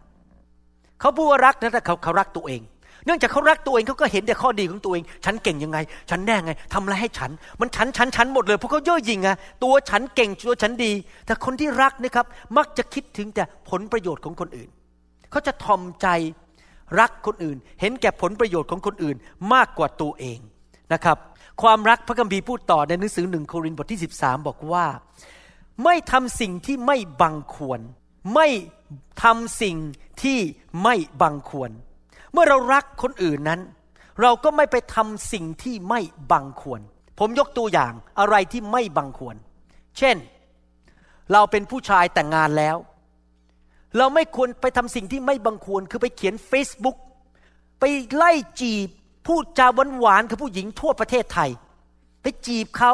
เขาพูดว่ารักนะแต่เขาเขารักตัวเอง เนื่องจากเขารักตัวเองเขาก็เห็นแต่ข้อดีของตัวเอง ฉันเก่งยังไง ฉันแน่ไงทำอะไรให้ฉัน มันฉันฉันฉันหมดเลยเพราะเขาเย่อหยิ่งอะตัวฉันเก่งตัวฉันดี แต่คนที่รักนะครับ มักจะคิดถึงแต่ผลประโยชน์ของคนอื่น เขาจะทอมใจรักคนอื่น เห็นแก่ผลประโยชน์ของคนอื่นมากกว่าตัวเองนะครับ ความรักพระคัมภีร์พูดต่อในหนังสือหนึ่งโครินธ์บทที่ 13 บอกว่า ไม่ทำสิ่งที่ไม่บังควร ไม่ทำสิ่งที่ไม่บังควร เมื่อเรารักคนอื่นนั้น เราก็ไม่ไปทำสิ่งที่ไม่บังควร ผมยกตัวอย่างอะไรที่ไม่บังควร เช่น เราเป็นผู้ชายแต่งงานแล้ว เราไม่ควรไปทำสิ่งที่ไม่บังควร คือไปเขียน Facebook ไปไล่จีบพูดจาหวานหวานๆกับผู้หญิงทั่วประเทศไทย ไปจีบเขา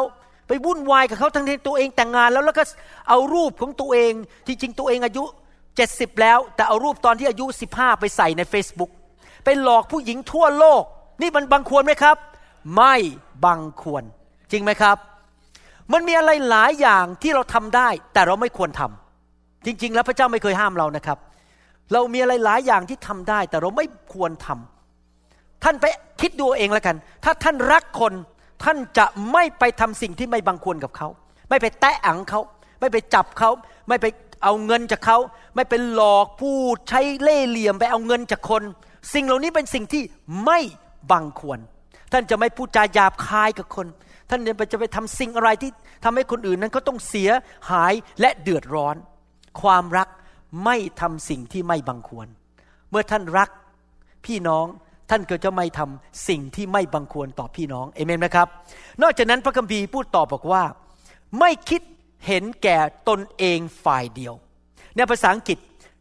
ไปวุ่นวายกับเขาทั้งที่ตัวเองแต่งงานแล้วแล้วก็เอารูปของตัวเองที่จริงตัวเองอายุ 70 แล้ว แต่เอารูปตอนที่อายุ 15 ไปใส่ใน Facebook ไปหลอกผู้หญิงทั่วโลก นี่มันบังควรไหมครับ ไม่บังควร จริงไหมครับ มันมีอะไรหลายอย่างที่เราทำได้ แต่เราไม่ควรทำจริง ๆ แล้วพระเจ้าไม่เคยห้ามเรานะครับ เรามีอะไรหลายอย่างที่ทำได้ แต่เราไม่ควรทำท่านไปคิดดูเองแล้วกัน ถ้าท่านรักคนท่านจะไม่ไปทำสิ่งที่ไม่บังควรกับเขา ไม่ไปแตะอังเขา ไม่ไปจับเขา ไม่ไปเอาเงินจากเขา ไม่ไปหลอกพูดใช้เล่ห์เหลี่ยมไปเอาเงินจากคน สิ่งเหล่านี้เป็นสิ่งที่ไม่บังควร ท่านจะไม่พูดจาหยาบคายกับคน ท่านจะไปทำสิ่งอะไรที่ทำให้คนอื่นนั้นเขาต้องเสียหายและเดือดร้อน ความรักไม่ทำสิ่งที่ไม่บังควร เมื่อท่านรักพี่น้องท่านก็จะไม่ทำสิ่งที่ไม่บังควรต่อพี่น้องเอเมนไหมครับ นอกจากนั้นพระคัมภีร์พูดต่อบอกว่า ไม่คิดเห็นแก่ตนเองฝ่ายเดียว ในภาษาอังกฤษ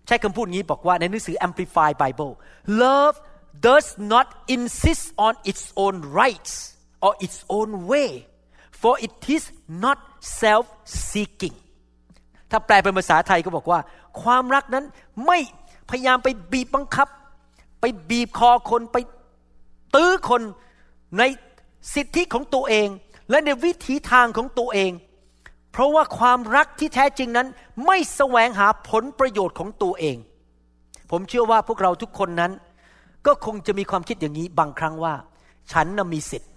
ใช้คำพูดนี้บอกว่าในหนังสือ Amplified Bible love does not insist on its own rights or its own way for it is not self seeking ถ้าแปลเป็นภาษาไทยก็บอกว่า ความรักนั้นไม่พยายามไปบีบบังคับ ไปบีบคอคนไปตื้อคนในสิทธิของตัวเอง และในวิถีทางของตัวเอง เพราะว่าความรักที่แท้จริงนั้น ไม่แสวงหาผลประโยชน์ของตัวเอง ผมเชื่อว่าพวกเราทุกคนนั้น ก็คงจะมีความคิดอย่างนี้บางครั้งว่า ฉันน่ะมีสิทธิ์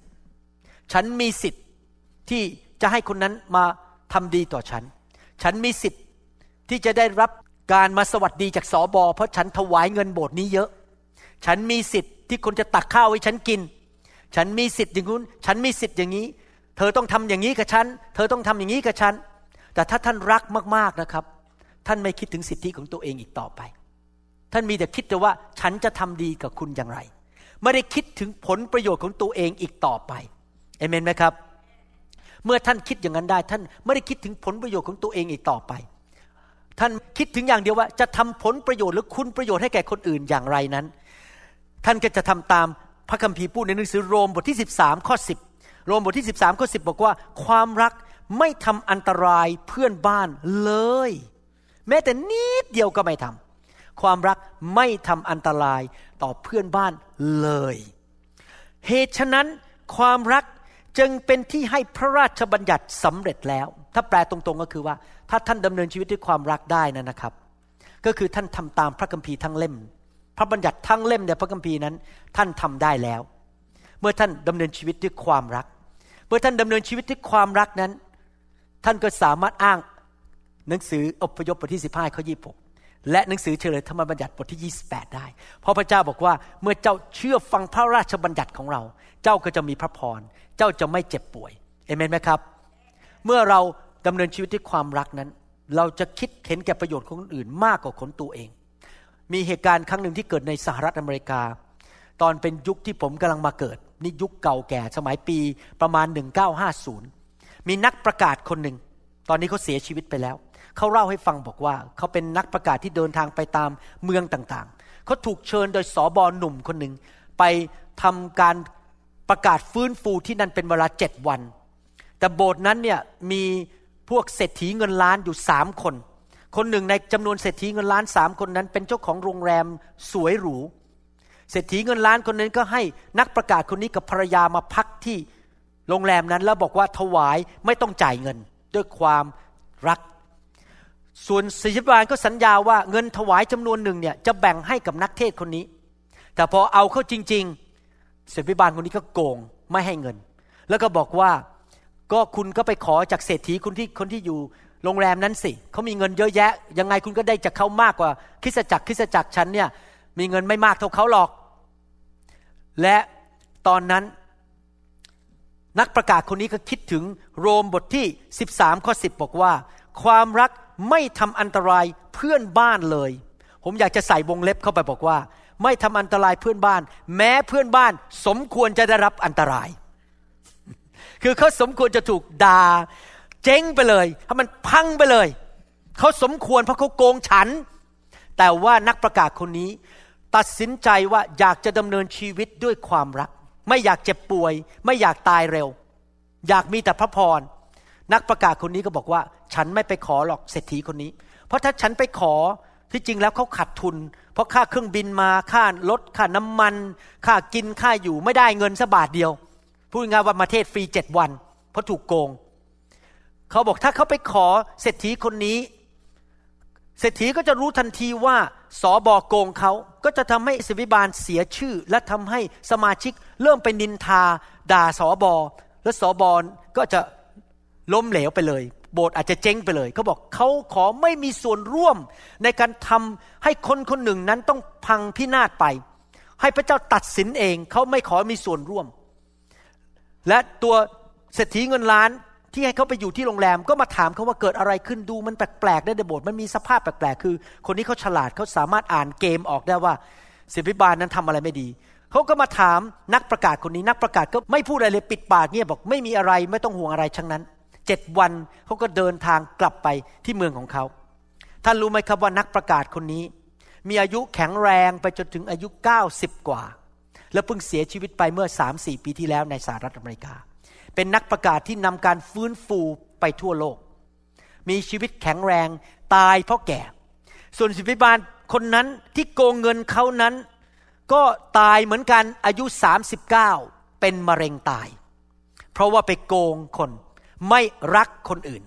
ฉันมีสิทธิ์ที่จะให้คนนั้นมาทำดีต่อฉัน ฉันมีสิทธิ์ที่จะได้รับการมาสวัสดีจากสอบอเพราะฉันถวายเงินโบสถ์นี้เยอะ ฉันมีสิทธิ์ที่คนจะตักข้าวให้ฉันกิน ฉันมีสิทธิ์อย่างนู้น ฉันมีสิทธิ์อย่างนี้ เธอต้องทำอย่างนี้กับฉัน เธอต้องทำอย่างนี้กับฉัน แต่ถ้าท่านรักมากๆนะครับ ท่านไม่คิดถึงสิทธิของตัวเองอีกต่อไป ท่านมีแต่คิดแต่ว่าฉันจะทำดีกับคุณอย่างไร ไม่ได้คิดถึงผลประโยชน์ของตัวเองอีกต่อไปเอเมนไหมครับ เมื่อท่านคิดอย่างนั้นได้ ท่านไม่ได้คิดถึงผลประโยชน์ของตัวเองอีกต่อไป ท่านคิดถึงอย่างเดียวว่า จะทำผลประโยชน์หรือคุณประโยชน์ให้แก่คนอื่นอย่างไรนั้น ท่านก็จะทำตามพระคัมภีร์พูดในหนังสือโรมบทที่ 13 ข้อ 10 โรมบทที่ 13ข้อ10 บอกว่า ความรักไม่ทำอันตรายเพื่อนบ้านเลย แม้แต่นิดเดียวก็ไม่ทำความรักไม่ทำอันตรายต่อเพื่อนบ้านเลยเหตุฉะนั้นความรักจึงเป็นที่ให้พระราชบัญญัติสำเร็จแล้ว ถ้าแปลตรงๆก็คือว่า ถ้าท่านดำเนินชีวิตด้วยความรักได้นะนะครับ ก็คือท่านทำตามพระคัมภีร์ทั้งเล่ม พระบัญญัติทั้งเล่มในพระคัมภีร์นั้น ท่านทำได้แล้ว เมื่อท่านดำเนินชีวิตด้วยความรัก เมื่อท่านดำเนินชีวิตด้วยความรักนั้น ท่านก็สามารถอ้างหนังสืออพยพบทที่15ข้อ26และหนังสือเฉลยธรรมบัญญัติบทที่ 28 ได้ เพราะพระเจ้าบอกว่าเมื่อเจ้าเชื่อฟังพระราชบัญญัติของเรา เจ้าก็จะมีพระพร เจ้าจะไม่เจ็บป่วยเอเมนไหมครับ เมื่อเราดำเนินชีวิตด้วยความรักนั้น เราจะคิดเห็นแก่ประโยชน์ของคนอื่นมากกว่าคนตัวเอง มีเหตุการณ์ครั้งหนึ่งที่เกิดในสหรัฐอเมริกา ตอนเป็นยุคที่ผมกำลังมาเกิด นี่ยุคเก่าแก่สมัยปีประมาณ 1950 มีนักประกาศคนหนึ่ง ตอนนี้เขาเสียชีวิตไปแล้ว เขาเล่าให้ฟังบอกว่า เขาเป็นนักประกาศที่เดินทางไปตามเมืองต่างๆ เขาถูกเชิญโดยสอบอหนุ่มคนหนึ่ง ไปทำการประกาศฟื้นฟูที่นั่นเป็นเวลาเจ็ดวัน แต่โบสถ์นั้นเนี่ยมีพวกเศรษฐีเงินล้านอยู่สามคน คนหนึ่งในจำนวนเศรษฐีเงินล้านสามคนนั้น เป็นเจ้าของโรงแรมสวยหรู เศรษฐีเงินล้านคนนั้นก็ให้นักประกาศคนนี้กับภรรยามาพักที่โรงแรมนั้นแล้วบอกว่าถวายไม่ต้องจ่ายเงินด้วยความรัก ส่วนศิษยบาลก็สัญญาว่าเงินถวายจำนวนหนึ่งเนี่ยจะแบ่งให้กับนักเทศคนนี้ แต่พอเอาเข้าจริงๆศิษยบาลคนนี้ก็โกงไม่ให้เงิน แล้วก็บอกว่าก็คุณก็ไปขอจากเศรษฐีคนที่คนที่อยู่โรงแรมนั้นสิเขามีเงินเยอะแยะ ยังไงคุณก็ได้จากเขามากกว่าคริสจักรคริสจักรฉันเนี่ยมีเงินไม่มากเท่าเขาหรอก และตอนนั้นนักประกาศคนนี้ก็คิดถึงโรมบทที่ 13 ข้อ 10 บอกว่า ความรักไม่ทำอันตรายเพื่อนบ้านเลย ผมอยากจะใส่วงเล็บเข้าไปบอกว่า ไม่ทำอันตรายเพื่อนบ้าน แม้เพื่อนบ้านสมควรจะได้รับอันตราย คือเขาสมควรจะถูกด่าเจ๊งไปเลยให้มันพังไปเลย เขาสมควรเพราะเขาโกงฉัน แต่ว่านักประกาศคนนี้ ตัดสินใจว่าอยากจะดำเนินชีวิตด้วยความรัก ไม่อยากเจ็บป่วย ไม่อยากตายเร็ว อยากมีแต่พระพร นักประกาศคนนี้ก็บอกว่า ฉันไม่ไปขอหรอกเศรษฐีคนนี้ เพราะถ้าฉันไปขอที่จริงแล้วเขาขาดทุน เพราะค่าเครื่องบินมาค่ารถค่าน้ำมัน ค่ากินค่าอยู่ไม่ได้เงินสับาทเดียวพูดง่ายว่ามาเทศฟรีเจ็ดวัน เพราะถูกโกง เขาบอกถ้าเขาไปขอเศรษฐีคนนี้ เศรษฐีก็จะรู้ทันทีว่าสอบอโกงเขาก็จะทำให้สิวิบาลเสียชื่อ และทำให้สมาชิกเริ่มไปนินทา ด่าสอบอ และสอบอก็จะล้มเหลวไปเลย โบสถ์อาจจะเจ๊งไปเลยเขาบอกเขาขอไม่มีส่วนร่วมในการทำให้คนคนหนึ่งนั้นต้องพังพินาศไป ให้พระเจ้าตัดสินเองเขาไม่ขอมีส่วนร่วม และตัวเศรษฐีเงินล้าน ที่ให้เขาไปอยู่ที่โรงแรมก็มาถามเขาว่าเกิดอะไรขึ้นดูมันแปลกๆได้ในโบสถ์มันมีสภาพแปลกๆคือ คนนี้เขาฉลาดเขาสามารถอ่านเกมออกได้ว่าศิบิบาลนั้นทำอะไรไม่ดีเขาก็มาถามนักประกาศคนนี้นักประกาศก็ไม่พูดอะไรเลยปิดปากเงียบบอกไม่มีอะไรไม่ต้องห่วงอะไรทั้งนั้นเจ็ดวันเขาก็เดินทางกลับไปที่เมืองของเขาท่านรู้ไหมครับว่านักประกาศคนนี้ มีอายุแข็งแรงไปจนถึงอายุ 90 กว่า แล้วเพิ่งเสียชีวิตไปเมื่อ3-4ปีที่แล้วในสหรัฐอเมริกา เป็นนักประกาศที่นำการฟื้นฟูไปทั่วโลก มีชีวิตแข็งแรงตายเพราะแก่ ส่วนศิบิบาลคนนั้นที่โกงเงินเขานั้น ก็ตายเหมือนกันอายุ 39 เป็นมะเร็งตาย เพราะว่าไปโกงคนไม่รักคนอื่น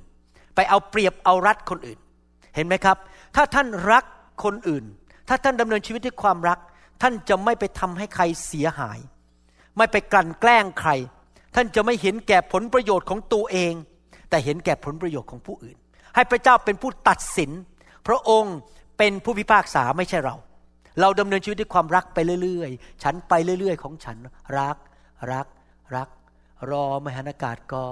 ไปเอาเปรียบเอารัดคนอื่น เห็นไหมครับ ถ้าท่านรักคนอื่น ถ้าท่านดำเนินชีวิตด้วยความรัก ท่านจะไม่ไปทำให้ใครเสียหาย ไม่ไปกลั่นแกล้งใคร ท่านจะไม่เห็นแก่ผลประโยชน์ของตัวเอง แต่เห็นแก่ผลประโยชน์ของผู้อื่น ให้พระเจ้าเป็นผู้ตัดสิน พระองค์เป็นผู้พิพากษาไม่ใช่เรา เราดำเนินชีวิตด้วยความรักไปเรื่อยๆ ฉันไปเรื่อยๆ ของฉันรักรักรัก รอมหานากาศก็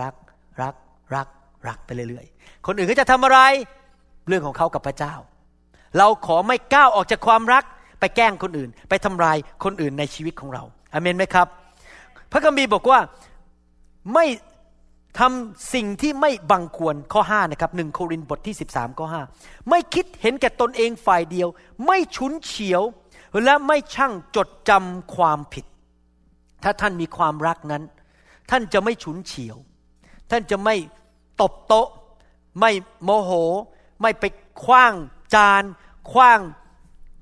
รักรักรักรักไปเรื่อยๆ คนอื่นก็จะทำอะไรเรื่องของเขากับพระเจ้า เราขอไม่ก้าวออกจากความรักไปแกล้งคนอื่น ไปทำลายคนอื่นในชีวิตของเราอเมนไหมครับ พระคัมภีร์บอกว่าไม่ทำสิ่งที่ไม่บังควรข้อ5นะครับหนึ่งโครินธ์บทที่ 13ข้อ5ไม่คิดเห็นแก่ตนเองฝ่ายเดียว ไม่ฉุนเฉียว และไม่ช่างจดจำความผิด ถ้าท่านมีความรักนั้น ท่านจะไม่ฉุนเฉียว ท่านจะไม่ตบโต๊ะ ไม่โมโห ไม่ไปคว้างจานคว้าง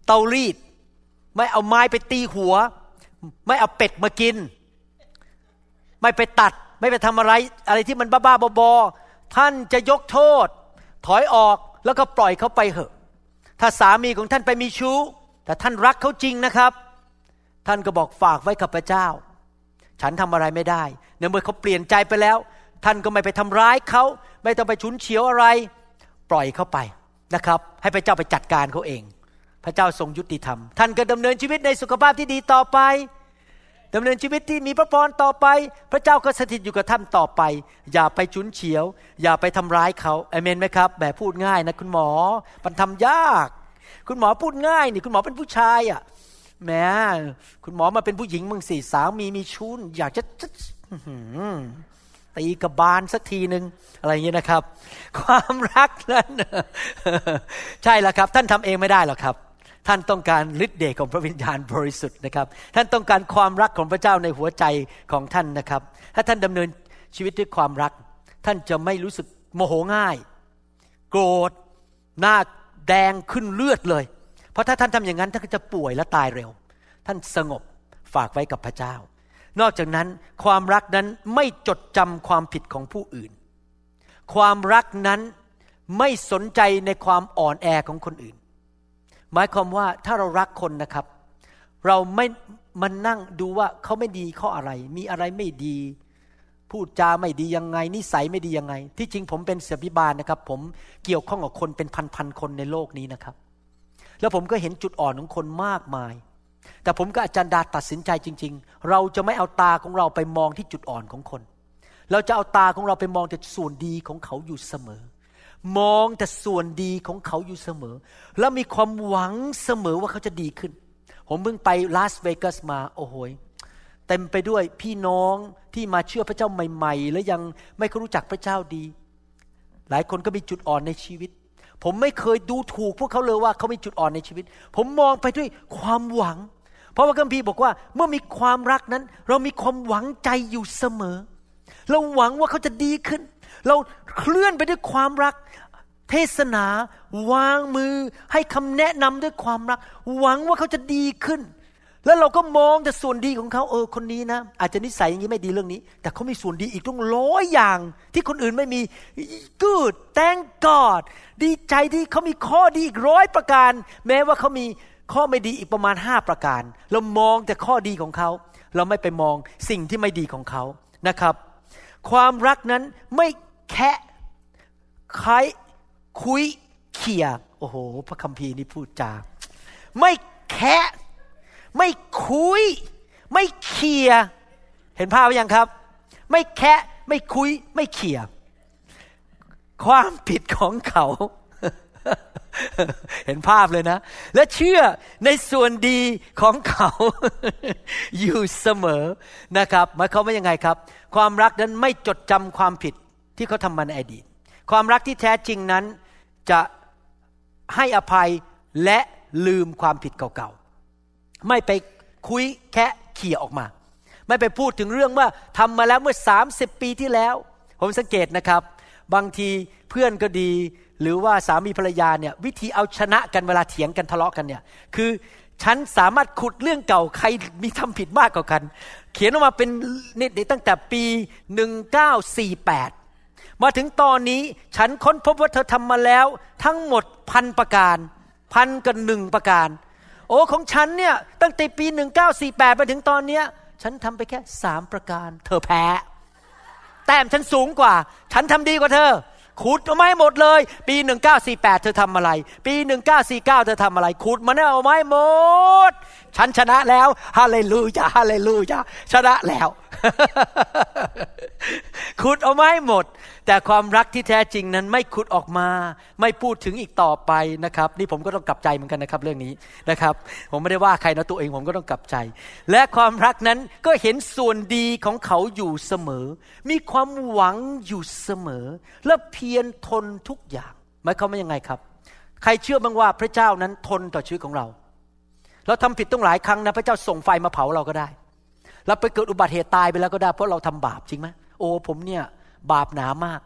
เตารีด ไม่เอาไม้ไปตีหัว ไม่เอาเป็ดมากิน ไม่ไปตัด ไม่ไปทำอะไรอะไรที่มันบ้าๆบอๆท่านจะยกโทษ ถอยออกแล้วก็ปล่อยเขาไปเหอะ ถ้าสามีของท่านไปมีชู้ แต่ท่านรักเขาจริงนะครับ ท่านก็บอกฝากไว้กับพระเจ้า ฉันทำอะไรไม่ได้เนื่อเมื่อเขาเปลี่ยนใจไปแล้ว ท่านก็ไม่ไปทำร้ายเขาไม่ต้องไปฉุนเฉียวอะไร ปล่อยเขาไปนะครับ ให้พระเจ้าไปจัดการเขาเอง พระเจ้าทรงยุติธรรม ท่านก็ดำเนินชีวิตในสุขภาพที่ดีต่อไป ดำเนินชีวิตที่มีพระพรต่อไป พระเจ้าก็สถิตอยู่กับท่านต่อไป อย่าไปฉุนเฉียว อย่าไปทำร้ายเขาเอเมนไหมครับแบบพูดง่ายนะคุณหมอมันทำยาก คุณหมอพูดง่ายนี่คุณหมอเป็นผู้ชายอะ่ะแม้คุณหมอมาเป็นผู้หญิงมึงสิสามีมีชุนอยากจะตีกระบาลสักทีหนึ่งอะไรอย่างนี้นะครับ ความรักนั้น ใช่แล้วครับ ท่านทำเองไม่ได้หรอกครับ ท่านต้องการฤทธิ์เดชของพระวิญญาณบริสุทธิ์นะครับ ท่านต้องการความรักของพระเจ้าในหัวใจของท่านนะครับ ถ้าท่านดำเนินชีวิตด้วยความรัก ท่านจะไม่รู้สึกโมโหง่าย โกรธหน้าแดงขึ้นเลือดเลย เพราะถ้าท่านทำอย่างนั้น ท่านก็จะป่วยและตายเร็ว ท่านสงบฝากไว้กับพระเจ้า นอกจากนั้นความรักนั้นไม่จดจำความผิดของผู้อื่น ความรักนั้นไม่สนใจในความอ่อนแอของคนอื่น หมายความว่าถ้าเรารักคนนะครับ เราไม่มันนั่งดูว่าเขาไม่ดีข้ออะไร มีอะไรไม่ดี พูดจาไม่ดียังไง นิสัยไม่ดียังไง ที่จริงผมเป็นเสบิบาลนะครับ ผมเกี่ยวข้องกับคนเป็นพันๆคนในโลกนี้นะครับ แล้วผมก็เห็นจุดอ่อนของคนมากมาย แต่ผมกับอาจารย์ดาตัดสินใจจริง ๆ เราจะไม่เอาตาของเราไปมองที่จุดอ่อนของคน เราจะเอาตาของเราไปมองแต่ส่วนดีของเขาอยู่เสมอ มองแต่ส่วนดีของเขาอยู่เสมอ แล้วมีความหวังเสมอว่าเขาจะดีขึ้น ผมเพิ่งไปลาสเวกัสมาโอ้โหเต็มไปด้วยพี่น้องที่มาเชื่อพระเจ้าใหม่ ๆ และยังไม่เคยรู้จักพระเจ้าดี หลายคนก็มีจุดอ่อนในชีวิต ผมไม่เคยดูถูกพวกเขาเลยว่าเขามีจุดอ่อนในชีวิต ผมมองไปด้วยความหวัง เพราะว่าคัมภีร์บอกว่าเมื่อมีความรักนั้น เรามีความหวังใจอยู่เสมอ เราหวังว่าเขาจะดีขึ้น เราเคลื่อนไปด้วยความรัก เทศนาวางมือให้คำแนะนำด้วยความรัก หวังว่าเขาจะดีขึ้น แล้วเราก็มองแต่ส่วนดีของเขาเออคนนี้นะ อาจจะนิสัยอย่างนี้ไม่ดีเรื่องนี้ แต่เขามีส่วนดีอีกต้องร้อยอย่าง ที่คนอื่นไม่มี good thank God ดีใจที่เขามีข้อดีอีกร้อยประการ แม้ว่าเขามีข้อไม่ดีอีกประมาณห้าประการ เรามองแต่ข้อดีของเขา เราไม่ไปมองสิ่งที่ไม่ดีของเขานะครับ ความรักนั้นไม่ แคะใคคุยเขี่ยโอ้โห พระคัมภีร์นี่พูดจาไม่แคะไม่คุย ไม่เขี่ยเห็นภาพไหรือยังครับ ไม่แคะไม่คุย ไม่เขี่ยความผิดของเขา เห็นภาพเลยนะ และเชื่อในส่วนดีของเขา อยู่เสมอนะครับหมายความว่ายังไงครับ ความรักนั้นไม่จดจำความผิด ที่เขาทำมาในอดีต ความรักที่แท้จริงนั้นจะให้อภัยและลืมความผิดเก่าๆ ไม่ไปคุยแค่เขี่ยออกมา ไม่ไปพูดถึงเรื่องว่าทำมาแล้วเมื่อ 30 ปีที่แล้ว ผมสังเกตนะครับ บางทีเพื่อนก็ดี หรือว่าสามีภรรยาเนี่ยวิธีเอาชนะกันเวลาเถียงกันทะเลาะกันเนี่ยคือฉันสามารถขุดเรื่องเก่าใครมีทำผิดมากกว่ากัน เขียนออกมาเป็นนี่ตั้งแต่ปี 1948 มาถึงตอนนี้ฉันค้นพบว่าเธอทำมาแล้ว ทั้งหมดพันประการ พันกับหนึ่งประการ โอ้ของฉันเนี่ยตั้งแต่ปี 1948 มาถึงตอนเนี้ยฉันทำไปแค่สามประการ เธอแพ้ แต้มฉันสูงกว่า ฉันทำดีกว่าเธอขุดเอาไม้หมดเลย ปี 1948 เธอทำอะไร ปี 1949 เธอทำอะไรขุดมาเนี่ยเอาไม้หมด ฉันชนะแล้วฮาเลลูยาฮาเลลูยาชนะแล้ว ขุดเอาไม้หมด แต่ความรักที่แท้จริงนั้นไม่ขุดออกมา ไม่พูดถึงอีกต่อไปนะครับ นี่ผมก็ต้องกลับใจเหมือนกันนะครับเรื่องนี้นะครับ ผมไม่ได้ว่าใครนะตัวเองผมก็ต้องกลับใจ และความรักนั้นก็เห็นส่วนดีของเขาอยู่เสมอ มีความหวังอยู่เสมอ และเพียรทนทุกอย่างหมายความว่ายังไงครับ ใครเชื่อบ้างว่าพระเจ้านั้นทนต่อชีวิตของเรา เราทำผิดต้องหลายครั้งนะพระเจ้าส่งไฟมาเผาเราก็ได้ เราไปเกิดอุบัติเหตุตายไปแล้วก็ได้ เพราะเราทำบาปจริงไหมโอ้ผมเนี่ยบาปหนามาก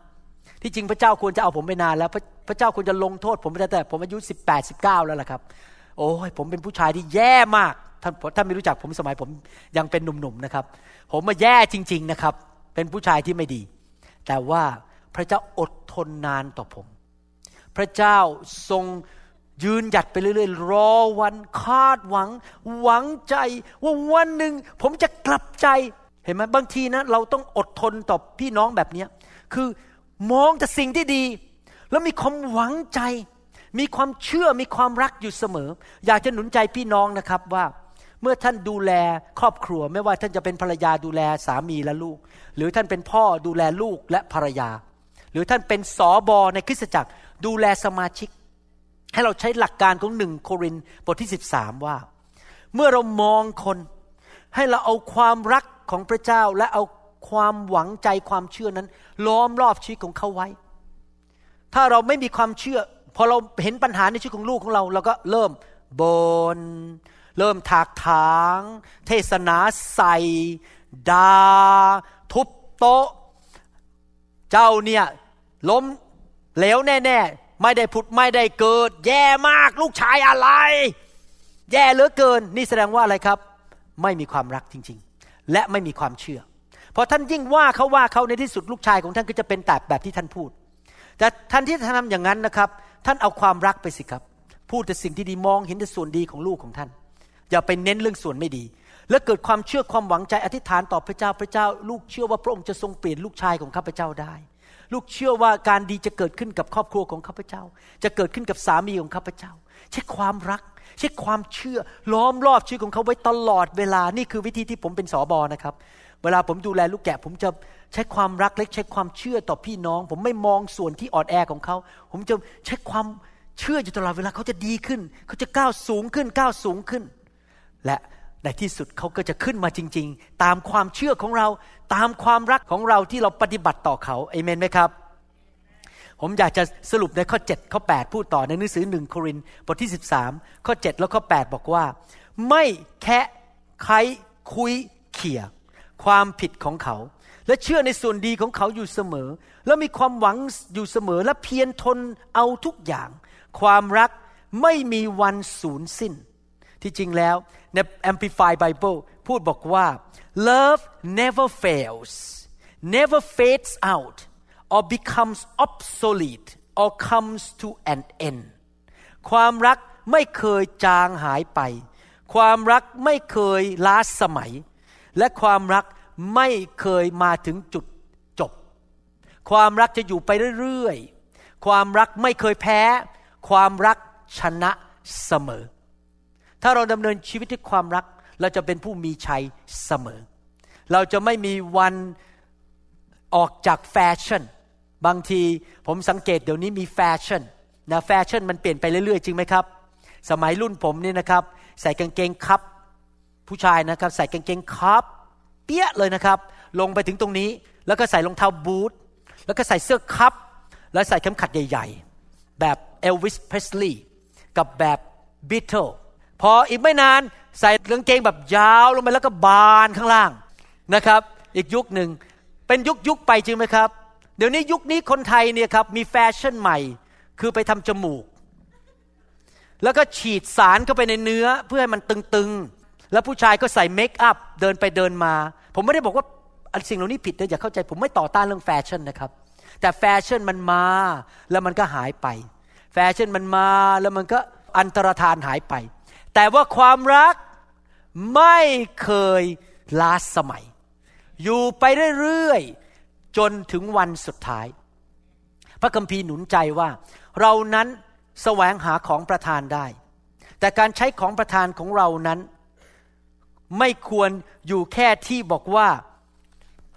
ที่จริงพระเจ้าควรจะเอาผมไปนานแล้ว พระพระเจ้าควรจะลงโทษ ผมแต่แต่ผมอายุสิบแปดสิบเก้าแล้วล่ะครับ โอ้ยผมเป็นผู้ชายที่แย่มากท่านท่านไม่รู้จักผมสมัยผมยังเป็นหนุ่มๆนะครับ ผมมาแย่จริง ๆนะครับ เป็นผู้ชายที่ไม่ดี แต่ว่าพระเจ้าอดทนนานต่อผม พระเจ้าทรง ยืนหยัดไปเรื่อยๆ รอวันคาดหวัง หวังใจ ว่าวันหนึ่งผมจะกลับใจ เห็นไหมบางทีนะ เราต้องอดทนต่อพี่น้องแบบนี้คือมองแต่สิ่งที่ดี แล้วมีความหวังใจ มีความเชื่อมีความรักอยู่เสมอ อยากจะหนุนใจพี่น้องนะครับว่า เมื่อท่านดูแลครอบครัว ไม่ว่าท่านจะเป็นภรรยาดูแลสามีและลูก หรือท่านเป็นพ่อดูแลลูกและภรรยา หรือท่านเป็นสอบอในคริสตจักรดูแลสมาชิก ให้เราใช้หลักการของหนึ่งโครินบทที่ 13 ว่า เมื่อเรามองคน ให้เราเอาความรักของพระเจ้าและเอาความหวังใจความเชื่อนั้น ล้อมรอบชีวิตของเขาไว้ ถ้าเราไม่มีความเชื่อ พอเราเห็นปัญหาในชีวิตของลูกของเรา เราก็เริ่มบน เริ่มถากถาง เทศนาใส่ดาทุบโต๊ะ เจ้าเนี่ยล้มเหลวแน่ ๆ ไม่ได้ผุดไม่ได้เกิด แย่มากลูกชายอะไร แย่เหลือเกิน นี่แสดงว่าอะไรครับ ไม่มีความรักจริง ๆ และไม่มีความเชื่อพอท่านยิ่งว่าเขาว่าเขาในที่สุดลูกชายของท่านก็จะเป็นแต่แบบที่ท่านพูด แต่ท่านที่ท่านทำอย่างนั้นนะครับ ท่านเอาความรักไปสิครับ พูดแต่สิ่งที่ดีมองเห็นแต่ส่วนดีของลูกของท่าน อย่าไปเน้นเรื่องส่วนไม่ดี และเกิดความเชื่อความหวังใจอธิษฐานต่อพระเจ้าพระเจ้า ลูกเชื่อว่าพระองค์จะทรงเปลี่ยนลูกชายของข้าพเจ้าได้ ลูกเชื่อว่าการดีจะเกิดขึ้นกับครอบครัวของข้าพเจ้า จะเกิดขึ้นกับสามีของข้าพเจ้า ใช้ความรัก ใช้ความเชื่อ ล้อมรอบชีวิตของเขาไว้ตลอดเวลา นี่คือวิธีที่ผมเป็นสอบอนะครับ เวลาผมดูแลลูกแกะ ผมจะใช้ความรักและใช้ความเชื่อต่อพี่น้อง ผมไม่มองส่วนที่อ่อนแอของเขา ผมจะใช้ความเชื่ออยู่ตลอดเวลาเขาจะดีขึ้น เขาจะก้าวสูงขึ้น ก้าวสูงขึ้น และ ในที่สุดเขาก็จะขึ้นมาจริง ๆ ตามความเชื่อของเราตามความรักของเราที่เราปฏิบัติต่อเขาเอเมนไหมครับ ผมอยากจะสรุปในข้อ 7 ข้อ 8 พูดต่อในหนังสือหนึ่งโครินบทที่ 13 ข้อ 7 แล้วข้อ 8 บอกว่า ไม่แค่ใครคุยเขี่ยความผิดของเขา และเชื่อในส่วนดีของเขาอยู่เสมอ แล้วมีความหวังอยู่เสมอและเพียรทนเอาทุกอย่าง ความรักไม่มีวันสูญสิ้น ที่จริงแล้วใน Amplified Bible พูดบอกว่า love never fails never fades out or becomes obsolete or comes to an end ความรักไม่เคยจางหายไป ความรักไม่เคยล้าสมัย และความรักไม่เคยมาถึงจุดจบ ความรักจะอยู่ไปเรื่อยๆ ความรักไม่เคยแพ้ ความรักชนะเสมอ ถ้าเราดำเนินชีวิตที่ความรัก เราจะเป็นผู้มีชัยเสมอ เราจะไม่มีวันออกจากแฟชั่น บางทีผมสังเกตเดี๋ยวนี้มีแฟชั่นนะแฟชั่นมันเปลี่ยนไปเรื่อยๆ จริงไหมครับ สมัยรุ่นผมนี่นะครับ ใส่กางเกงคับ ผู้ชายนะครับ ใส่กางเกงคับ เปรี๊ยะเลยนะครับ ลงไปถึงตรงนี้ แล้วก็ใส่รองเท้าบูทแล้วก็ใส่เสื้อคับ แล้วใส่เข็มขัดใหญ่ ๆ แบบเอลวิสเพรสลีย์กับแบบบีทเทิล พออีกไม่นานใส่กางเกงแบบยาวลงไปแล้วก็บานข้างล่างนะครับ อีกยุคหนึ่งเป็นยุคยุคไปจริงไหมครับ เดี๋ยวนี้ยุคนี้คนไทยเนี่ยครับมีแฟชั่นใหม่ คือไปทำจมูก แล้วก็ฉีดสารเข้าไปในเนื้อเพื่อให้มันตึงๆ แล้วผู้ชายก็ใส่ makeup เดินไปเดินมา ผมไม่ได้บอกว่าอันสิ่งเหล่านี้ผิดนะอย่าเข้าใจ ผมไม่ต่อต้านเรื่องแฟชั่นนะครับ แต่แฟชั่นมันมาแล้วมันก็หายไป แฟชั่นมันมาแล้วมันก็อันตรธานหายไป แต่ว่าความรักไม่เคยล้าสมัย อยู่ไปเรื่อยๆจนถึงวันสุดท้าย พระคัมภีร์หนุนใจว่า เรานั้นแสวงหาของประทานได้ แต่การใช้ของประทานของเรานั้น ไม่ควรอยู่แค่ที่บอกว่า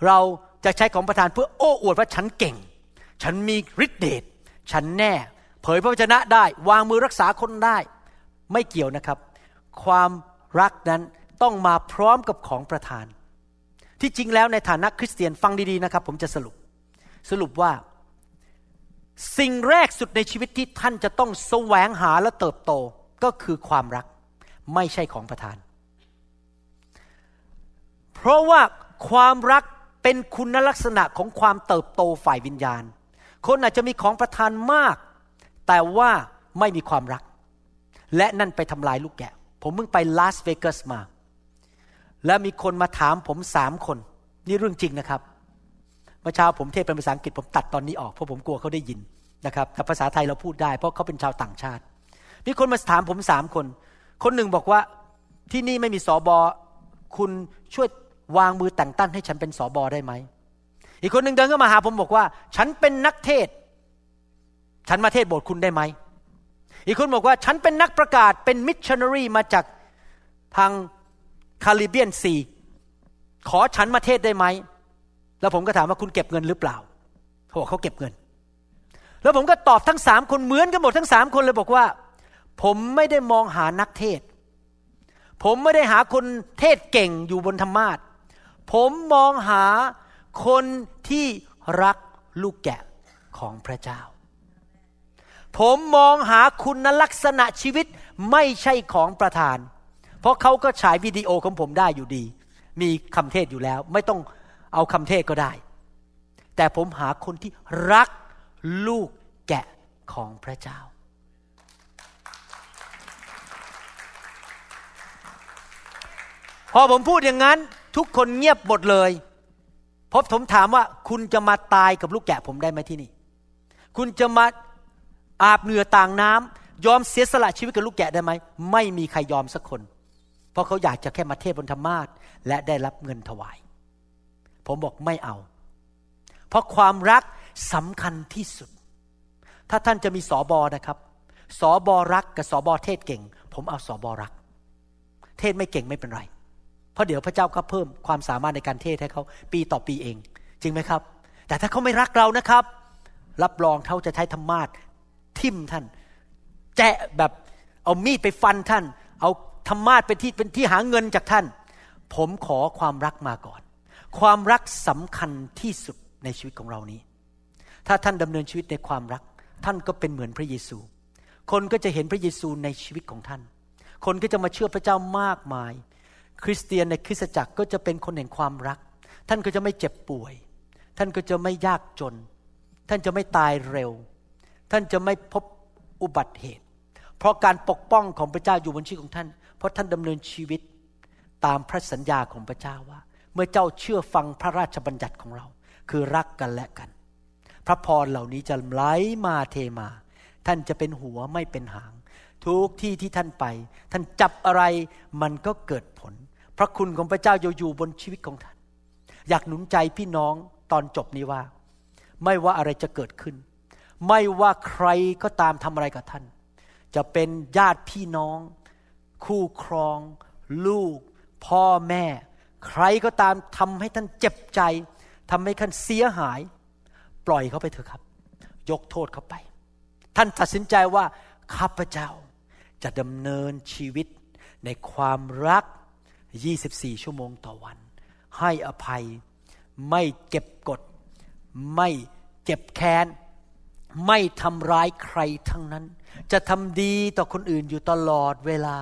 เราจะใช้ของประทานเพื่อโอ้อวดว่าฉันเก่ง ฉันมีฤทธิเดช ฉันแน่ เผยพระวจนะได้ วางมือรักษาคนได้ ไม่เกี่ยวนะครับ ความรักนั้นต้องมาพร้อมกับของประทาน ที่จริงแล้วในฐานะคริสเตียนฟังดีๆนะครับ ผมจะสรุป สรุปว่า สิ่งแรกสุดในชีวิตที่ท่านจะต้องแสวงหาและเติบโตก็คือความรักไม่ใช่ของประทาน เพราะว่าความรักเป็นคุณลักษณะของความเติบโตฝ่ายวิญญาณ คนอาจจะมีของประทานมาก แต่ว่าไม่มีความรัก และนั่นไปทำลายลูกแกะ ผมเพิ่งไปลาสเวกัสมา และมีคนมาถามผมสามคน นี่เรื่องจริงนะครับเมื่อเช้าผมเทศเป็นภาษาอังกฤษผมตัดตอนนี้ออกเพราะผมกลัวเขาได้ยินนะครับแต่ภาษาไทยเราพูดได้ เพราะเขาเป็นชาวต่างชาติ มีคนมาถามผมสามคน คนหนึ่งบอกว่าที่นี่ไม่มีสอบอคุณช่วยวางมือแต่งตั้งให้ฉันเป็นสอบอได้ไหม อีกคนหนึ่งเดินเข้ามาหาผมบอกว่า ฉันเป็นนักเทศ ฉันมาเทศโบสถ์คุณได้ไหม อีกคนบอกว่าฉันเป็นนักประกาศเป็นมิชชันนารีมาจากทางคาริเบียนซีขอฉันมาเทศได้ไหม แล้วผมก็ถามว่าคุณเก็บเงินหรือเปล่าเขาบอกเขาเก็บเงิน แล้วผมก็ตอบทั้งสามคนเหมือนกันหมดทั้งสามคนเลยบอกว่า ผมไม่ได้มองหานักเทศ ผมไม่ได้หาคนเทศเก่งอยู่บนธรรมาทผมมองหาคนที่รักลูกแกะของพระเจ้า ผมมองหาคุณลักษณะชีวิตไม่ใช่ของประธาน เพราะเขาก็ฉายวิดีโอของผมได้อยู่ดี มีคำเทศอยู่แล้ว ไม่ต้องเอาคำเทศก็ได้ แต่ผมหาคนที่รักลูกแกะของพระเจ้า พอผมพูดอย่างนั้น ทุกคนเงียบหมดเลยพราะผมถามว่าคุณจะมาตายกับลูกแกะผมได้ไหมที่นี่ คุณจะมา อาบเหงื่อต่างน้ำยอมเสียสละชีวิตกับลูกแกะได้ไหม ไม่มีใครยอมสักคน เพราะเขาอยากจะแค่มาเทศบนธรรมาทและได้รับเงินถวาย ผมบอกไม่เอา เพราะความรักสำคัญที่สุด ถ้าท่านจะมีสอบอนะครับ สอบอรักกับสอบอเทศเก่ง ผมเอาสอบอรัก เทศไม่เก่งไม่เป็นไร เพราะเดี๋ยวพระเจ้าก็เพิ่มความสามารถในการเทศให้เขาปีต่อปีเอง จริงไหมครับ แต่ถ้าเขาไม่รักเรานะครับ รับรองเขาจะใช้ธรรมาท ทิมท่าน แจะแบบเอามีดไปฟันท่าน เอาธรรมาทเป็นที่เป็นที่หาเงินจากท่าน ผมขอความรักมาก่อน ความรักสำคัญที่สุดในชีวิตของเรานี้ ถ้าท่านดำเนินชีวิตในความรัก ท่านก็เป็นเหมือนพระเยซู คนก็จะเห็นพระเยซูในชีวิตของท่าน คนก็จะมาเชื่อพระเจ้ามากมาย คริสเตียนในคริสตจักรก็จะเป็นคนแห่งความรัก ท่านก็จะไม่เจ็บป่วย ท่านก็จะไม่ยากจน ท่านจะไม่ตายเร็ว ท่านจะไม่พบอุบัติเหตุ เพราะการปกป้องของพระเจ้าอยู่บนชีวิตของท่าน เพราะท่านดำเนินชีวิตตามพระสัญญาของพระเจ้าว่า เมื่อเจ้าเชื่อฟังพระราชบัญญัติของเรา คือรักกันและกัน พระพรเหล่านี้จะไหลมาเทมา ท่านจะเป็นหัวไม่เป็นหาง ทุกที่ที่ท่านไป ท่านจับอะไรมันก็เกิดผล พระคุณของพระเจ้าอยู่บนชีวิตของท่าน อยากหนุนใจพี่น้องตอนจบนี้ว่า ไม่ว่าอะไรจะเกิดขึ้น ไม่ว่าใครก็ตามทำอะไรกับท่าน จะเป็นญาติพี่น้อง คู่ครอง ลูก พ่อแม่ ใครก็ตามทำให้ท่านเจ็บใจทำให้ท่านเสียหาย ปล่อยเขาไปเถอะครับ ยกโทษเขาไป ท่านตัดสินใจว่าข้าพเจ้าจะดำเนินชีวิตในความรัก 24 ชั่วโมงต่อวัน ให้อภัย ไม่เก็บกด ไม่เจ็บแค้น ไม่ทำร้ายใครทั้งนั้น จะทำดีต่อคนอื่นอยู่ตลอดเวลา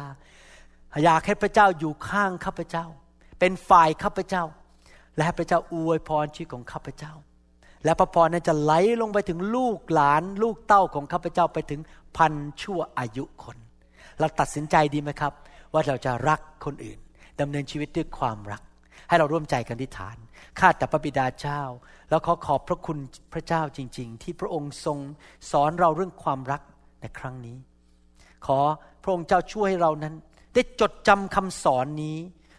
อยากให้พระเจ้าอยู่ข้างข้าพเจ้า เป็นฝ่ายข้าพเจ้า และให้พระเจ้าอวยพรชีวิตของข้าพเจ้า และพระพรนั้นจะไหลลงไปถึงลูกหลาน ลูกเต้าของข้าพเจ้าไปถึงพันชั่วอายุคน เราตัดสินใจดีไหมครับ ว่าเราจะรักคนอื่นดำเนินชีวิตด้วยความรัก ให้เราร่วมใจกันที่ฐาน ข้าแต่พระบิดาเจ้า แล้วขอขอบพระคุณพระเจ้าจริง ๆ ที่พระองค์ทรงสอนเราเรื่องความรักในครั้งนี้ ขอพระองค์เจ้าช่วยให้เรานั้น ได้จดจำคำสอนนี้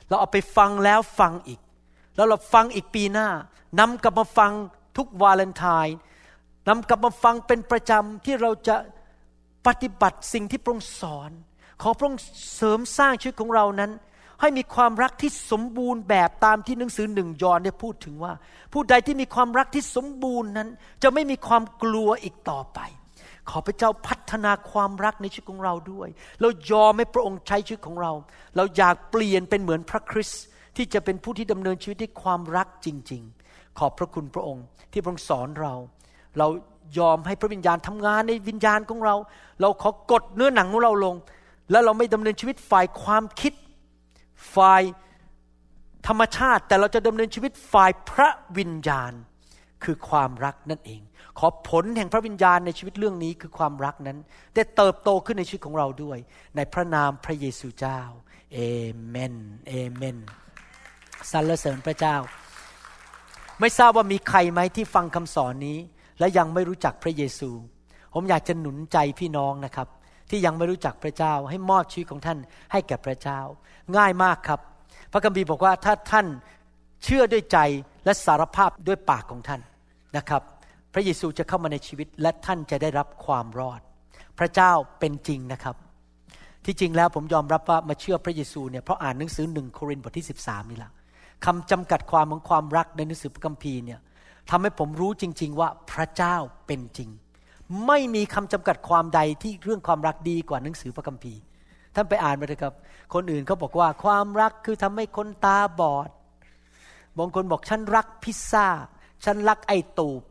เราเอาไปฟังแล้วฟังอีก แล้วเราฟังอีกปีหน้านำกลับมาฟังทุกวาเลนไทน์นำกลับมาฟังเป็นประจำที่เราจะปฏิบัติสิ่งที่พระองค์สอน ขอพระองค์เสริมสร้างชีวิตของเรานั้น ให้มีความรักที่สมบูรณ์แบบตามที่หนังสือหนึ่งยอห์นได้พูดถึงว่า ผู้ใดที่มีความรักที่สมบูรณ์นั้น จะไม่มีความกลัวอีกต่อไป ขอพระเจ้าพัฒนาความรักในชีวิตของเราด้วย เรายอมให้พระองค์ใช้ชีวิตของเรา เราอยากเปลี่ยนเป็นเหมือนพระคริสต์ที่จะเป็นผู้ที่ดำเนินชีวิตด้วยความรักจริง ๆ ขอบพระคุณพระองค์ที่พระองค์สอนเรา เรายอมให้พระวิญญาณทำงานในวิญญาณของเรา เราขอกดเนื้อหนังของเราลง แล้วเราไม่ดำเนินชีวิตฝ่ายความคิด ฝ่ายธรรมชาติแต่เราจะดำเนินชีวิตฝ่ายพระวิญญาณ คือความรักนั่นเอง ขอผลแห่งพระวิญญาณในชีวิตเรื่องนี้คือความรักนั้น ได้เติบโตขึ้นในชีวิตของเราด้วย ในพระนามพระเยซูเจ้าเอเมนเอเมนสรรเสริญพระเจ้า ไม่ทราบว่ามีใครไหมที่ฟังคำสอนนี้ และยังไม่รู้จักพระเยซู ผมอยากจะหนุนใจพี่น้องนะครับ ที่ยังไม่รู้จักพระเจ้า ให้มอบชีวิตของท่านให้แก่พระเจ้า ง่ายมากครับ พระคัมภีร์บอกว่าถ้าท่านเชื่อด้วยใจและสารภาพด้วยปากของท่านนะครับ พระเยซูจะเข้ามาในชีวิตและท่านจะได้รับความรอด พระเจ้าเป็นจริงนะครับ ที่จริงแล้วผมยอมรับว่ามาเชื่อพระเยซูเนี่ยเพราะอ่านหนังสือหนึ่งโครินธ์บทที่ 13 นี่แหละคำจำกัดความของความรักในหนังสือพระคัมภีร์เนี่ยทำให้ผมรู้จริง ๆ ว่าพระเจ้าเป็นจริง ไม่มีคำจำกัดความใดที่เรื่องความรักดีกว่าหนังสือพระคัมภีร์ ท่านไปอ่านมาเลยครับ คนอื่นเขาบอกว่าความรักคือทำให้คนตาบอด บางคนบอกฉันรักพิซซ่า ฉันรักไอตูบ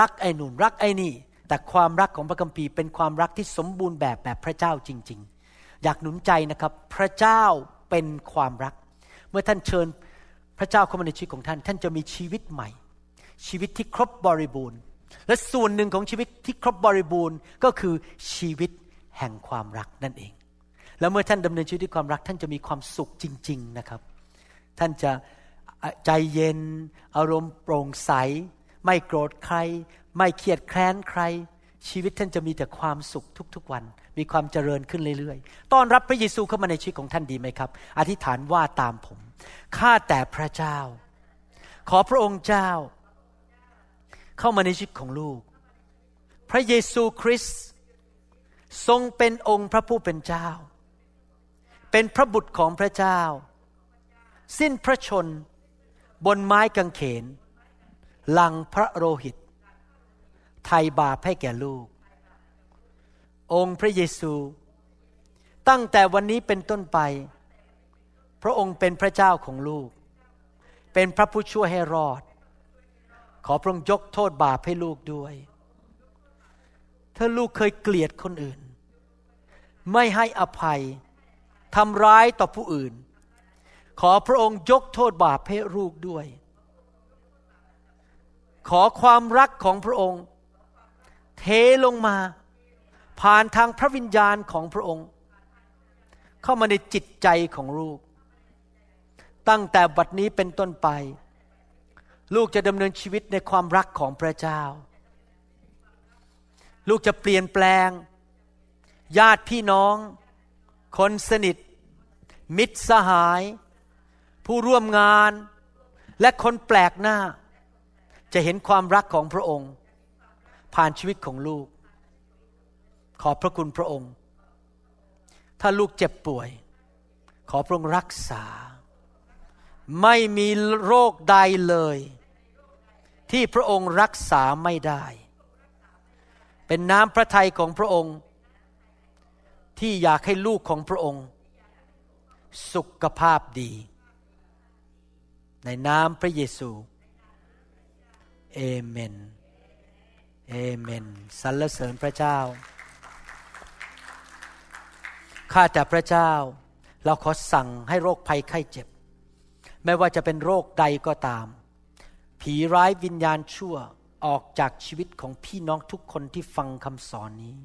รักไอหนุนรักไอนี่ แต่ความรักของพระคัมภีร์เป็นความรักที่สมบูรณ์แบบแบบพระเจ้าจริง ๆ อยากหนุนใจนะครับ พระเจ้าเป็นความรัก เมื่อท่านเชิญพระเจ้าเข้ามาในชีวิตของท่าน ท่านจะมีชีวิตใหม่ ชีวิตที่ครบบริบูรณ์ และส่วนหนึ่งของชีวิตที่ครบบริบูรณ์ก็คือชีวิตแห่งความรักนั่นเอง แล้วเมื่อท่านดำเนินชีวิตด้วยความรักท่านจะมีความสุขจริง ๆนะครับ ท่านจะใจเย็น อารมณ์โปร่งใส ไม่โกรธใคร ไม่เครียดแค้นใคร ชีวิตท่านจะมีแต่ความสุขทุกๆวัน มีความเจริญขึ้นเรื่อยๆ ต้อนรับพระเยซูเข้ามาในชีวิตของท่านดีไหมครับ อธิษฐานว่าตามผม ข้าแต่พระเจ้า ขอพระองค์เจ้า เข้ามาในชีวิตของลูก พระเยซูคริสต์ทรงเป็นองค์พระผู้เป็นเจ้า เป็นพระบุตรของพระเจ้า สิ้นพระชนบนไม้กางเขน หลังพระโลหิตไทยบาปให้แก่ลูก องค์พระเยซู ตั้งแต่วันนี้เป็นต้นไป พระองค์เป็นพระเจ้าของลูก เป็นพระผู้ช่วยให้รอด ขอพระองค์ยกโทษบาปให้ลูกด้วย ถ้าลูกเคยเกลียดคนอื่น ไม่ให้อภัยทำร้ายต่อผู้อื่น ขอพระองค์ยกโทษบาปให้ลูกด้วย ขอความรักของพระองค์ เทลงมา ผ่านทางพระวิญญาณของพระองค์ เข้ามาในจิตใจของลูก ตั้งแต่บัดนี้เป็นต้นไป ลูกจะดำเนินชีวิตในความรักของพระเจ้า ลูกจะเปลี่ยนแปลง ญาติพี่น้อง คนสนิท มิตรสหาย ผู้ร่วมงาน และคนแปลกหน้า จะเห็นความรักของพระองค์ ผ่านชีวิตของลูก ขอบพระคุณพระองค์ ถ้าลูกเจ็บป่วย ขอพระองค์รักษา ไม่มีโรคใดเลย ที่พระองค์รักษาไม่ได้ เป็นน้ำพระทัยของพระองค์ ที่อยากให้ลูกของพระองค์ สุขภาพดี ในนามพระเยซูเอเมนเอเมนสรรเสริญพระเจ้า ข้าแต่พระเจ้า เราขอสั่งให้โรคภัยไข้เจ็บ ไม่ว่าจะเป็นโรคใดก็ตาม ผีร้ายวิญญาณชั่วออกจากชีวิตของพี่น้องทุกคนที่ฟังคำสอนนี้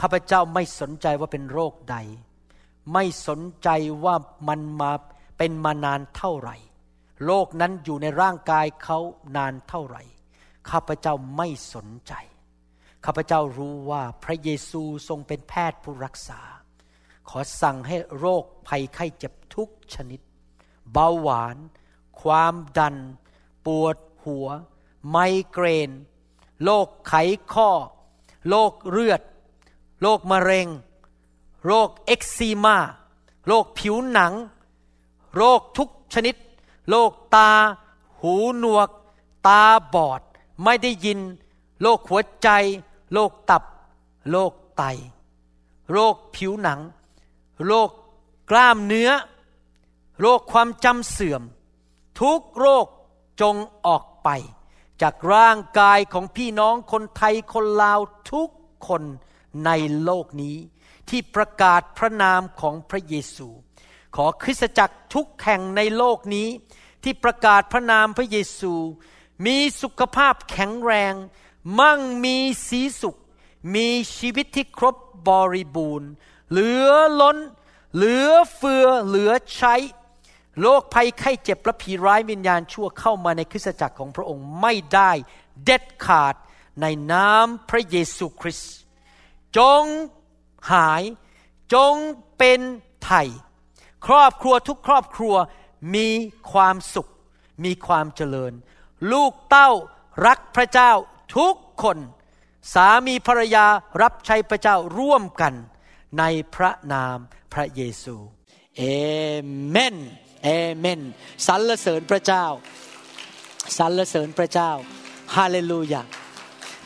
ข้าพเจ้าไม่สนใจว่าเป็นโรคใด ไม่สนใจว่ามันมาเป็นมานานเท่าไหร่ โรคนั้นอยู่ในร่างกายเขานานเท่าไหร่ ข้าพเจ้าไม่สนใจ ข้าพเจ้ารู้ว่าพระเยซูทรงเป็นแพทย์ผู้รักษา ขอสั่งให้โรคภัยไข้เจ็บทุกชนิด เบาหวาน ความดัน ปวดหัว ไมเกรน โรคไขข้อ โรคเลือด โรคมะเร็ง โรคเอ็กซีมา โรคผิวหนัง โรคทุกชนิด โรคตา หูหนวก ตาบอด ไม่ได้ยิน โรคหัวใจ โรคตับ โรคไต โรคผิวหนัง โรคกล้ามเนื้อ โรคความจำเสื่อม ทุกโรค จงออกไป จากร่างกายของพี่น้องคนไทยคนลาวทุกคนในโลกนี้ ที่ประกาศพระนามของพระเยซู ขอคริสตจักรทุกแห่งในโลกนี้ ที่ประกาศพระนามพระเยซู มีสุขภาพแข็งแรง มั่งมีสีสุข มีชีวิตที่ครบบริบูรณ์ เหลือล้น เหลือเฟือเหลือใช้ โรคภัยไข้เจ็บและผีร้ายวิญญาณชั่วเข้ามาในคริสตจักรของพระองค์ไม่ได้เด็ดขาดในนามพระเยซูคริสต์จงหายจงเป็นไทย ครอบครัวทุกครอบครัวมีความสุข มีความเจริญ ลูกเต้ารักพระเจ้าทุกคน สามีภรรยารับใช้พระเจ้าร่วมกันในพระนามพระเยซูเอเมน เอเมนสรรเสริญพระเจ้าสรรเสริญพระเจ้าฮาเลลูยา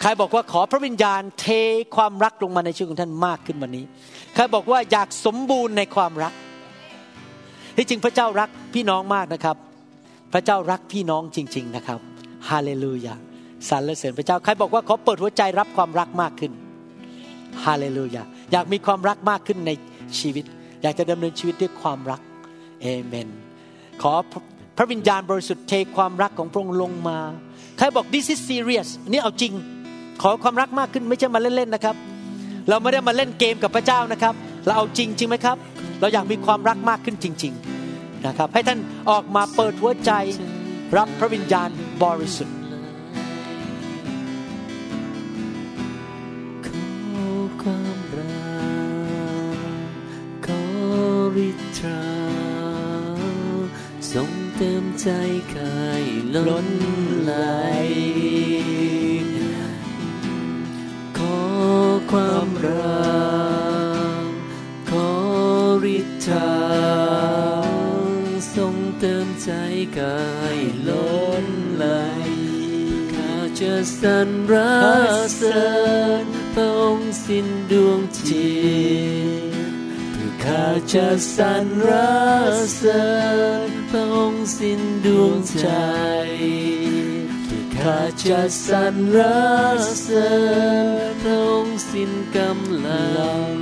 ใครบอกว่าขอพระวิญญาณเทความรักลงมาในชีวิตของท่านมากขึ้นวันนี้ใครบอกว่าอยากสมบูรณ์ในความรัก ที่จริงพระเจ้ารักพี่น้องมากนะครับ พระเจ้ารักพี่น้องจริง ๆนะครับฮาเลลูยาสรรเสริญพระเจ้าใครบอกว่าขอเปิดหัวใจรับความรักมากขึ้นฮาเลลูยาอยากมีความรักมากขึ้นในชีวิต อยากจะดำเนินชีวิตด้วยความรัก เอเมน ขอพระวิญญาณบริสุทธิ์เทความรักของพระองค์ลงมา ใครบอก this is serious นี่เอาจริง ขอความรักมากขึ้นไม่ใช่มาเล่นๆนะครับ เราไม่ได้มาเล่นเกมกับพระเจ้านะครับ เราเอาจริงจริงไหมครับ เราอยากมีความรักมากขึ้นจริง ๆนะครับ ให้ท่านออกมาเปิดหัวใจรับพระวิญญาณบริสุทธิ์ความรักขอฤทธาทร ติมใจกายล้นไหล ขอความรัก ขอฤทธาทรงเติมใจกายล้นไหลข้าจะสรรเสริญพระองค์สิ้นดวงจิตเพื่อข้าจะสรรเสริญ พระองค์สิ้นดวงใจข้าจะสรรเสริญพระองค์สิ้นกำลัง